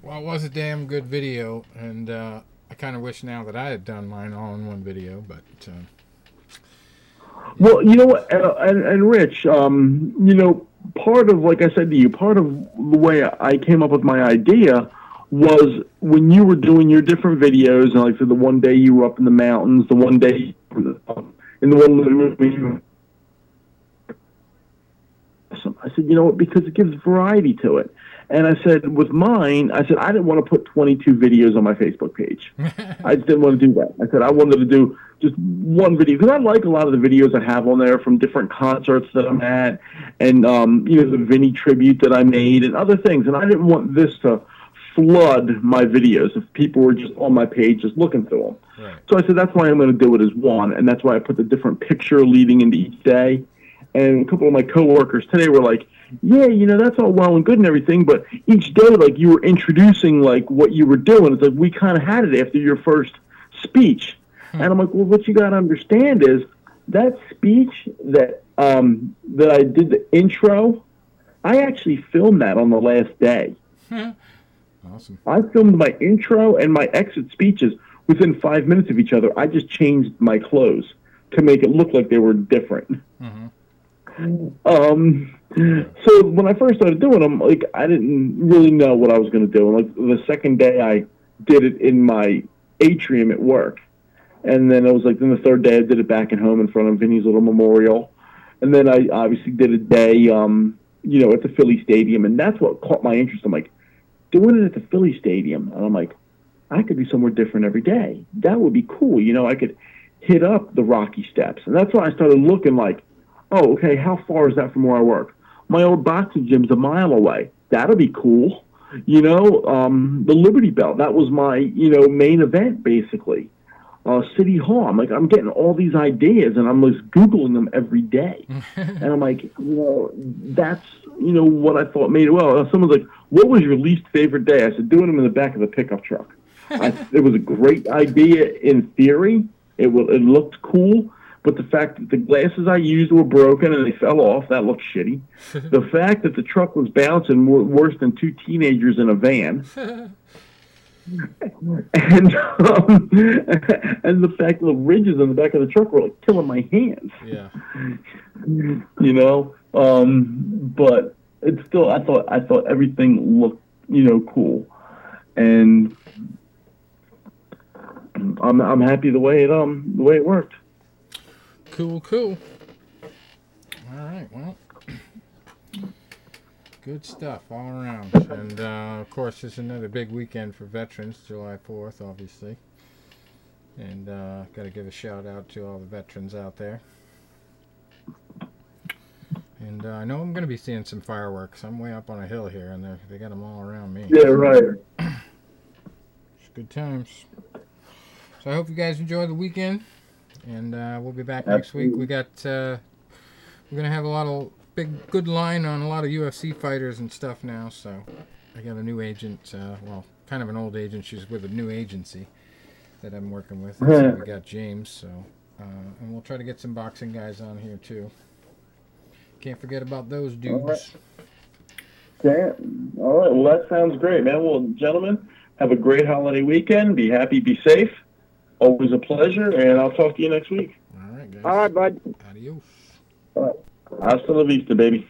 S1: well, it was a damn good video, and uh, I kind of wish now that I had done mine all in one video, but uh,
S2: Well, you know what, uh, and, and Rich, um, you know, part of, like I said to you, part of the way I came up with my idea was when you were doing your different videos, and like the one day you were up in the mountains, the one day in the one when you I said, you know what, because it gives variety to it. And I said, with mine, I said, I didn't want to put 22 videos on my Facebook page. I just didn't want to do that. I said, I wanted to do just one video because I like a lot of the videos I have on there from different concerts that I'm at and, um, you know, the Vinny tribute that I made and other things. And I didn't want this to flood my videos if people were just on my page just looking through them.
S1: right.
S2: So I said, that's why I'm going to do it as one. And that's why I put the different picture leading into each day. And a couple of my coworkers today were like, yeah, you know, that's all well and good and everything, but each day, like, you were introducing, like, what you were doing. It's like, we kind of had it after your first speech. And I'm like, well, what you got to understand is that speech that, um, that I did the intro, I actually filmed that on the last day.
S1: Awesome.
S2: I filmed my intro and my exit speeches within five minutes of each other. I just changed my clothes to make it look like they were different.
S1: Mhm.
S2: Um, so when I first started doing them, like I didn't really know what I was going to do. And like the second day, I did it in my atrium at work, and then it was like then the third day I did it back at home in front of Vinny's little memorial, and then I obviously did a day, um, you know, at the Philly Stadium, and that's what caught my interest. I'm like, doing it at the Philly Stadium, and I'm like, I could do somewhere different every day. That would be cool. You know, I could hit up the Rocky Steps, and that's why I started looking like, oh, okay, how far is that from where I work? My old boxing gym's a mile away. That'll be cool. You know, um, the Liberty Bell. That was my, you know, main event basically. Uh, City Hall. I'm like, I'm getting all these ideas, and I'm just googling them every day. and I'm like, well, that's you know what I thought made it well. Someone's like, what was your least favorite day? I said, doing them in the back of the pickup truck. I, it was a great idea in theory. It will, it looked cool, but the fact that the glasses I used were broken and they fell off, that looked shitty. the fact that the truck was bouncing more, worse than two teenagers in a van. and um, and the fact that the ridges on the back of the truck were like killing my hands.
S1: Yeah.
S2: You know, um, but it's still I thought I thought everything looked you know cool, and I'm I'm happy the way it um the way it worked.
S1: Cool, cool. All right, well, good stuff all around. And uh, of course, it's another big weekend for veterans, July 4th, obviously. And uh, got to give a shout out to all the veterans out there. And uh, I know I'm going to be seeing some fireworks. I'm way up on a hill here, and they they got them all around me.
S2: Yeah, right.
S1: It's good times. So I hope you guys enjoy the weekend, and uh, we'll be back next week. We got uh, we're gonna have a lot of big good line on a lot of UFC fighters and stuff now. So I got a new agent. Uh, well, kind of an old agent. She's with a new agency that I'm working with. So we got James. So uh, and we'll try to get some boxing guys on here too. Can't forget about those dudes.
S2: Okay. All right. Well, that sounds great, man. Well, gentlemen, have a great holiday weekend. Be happy. Be safe. Always a pleasure, and I'll talk to you next week.
S1: All right, guys.
S3: All right, bud.
S1: Adios. All right.
S2: Hasta la vista, baby.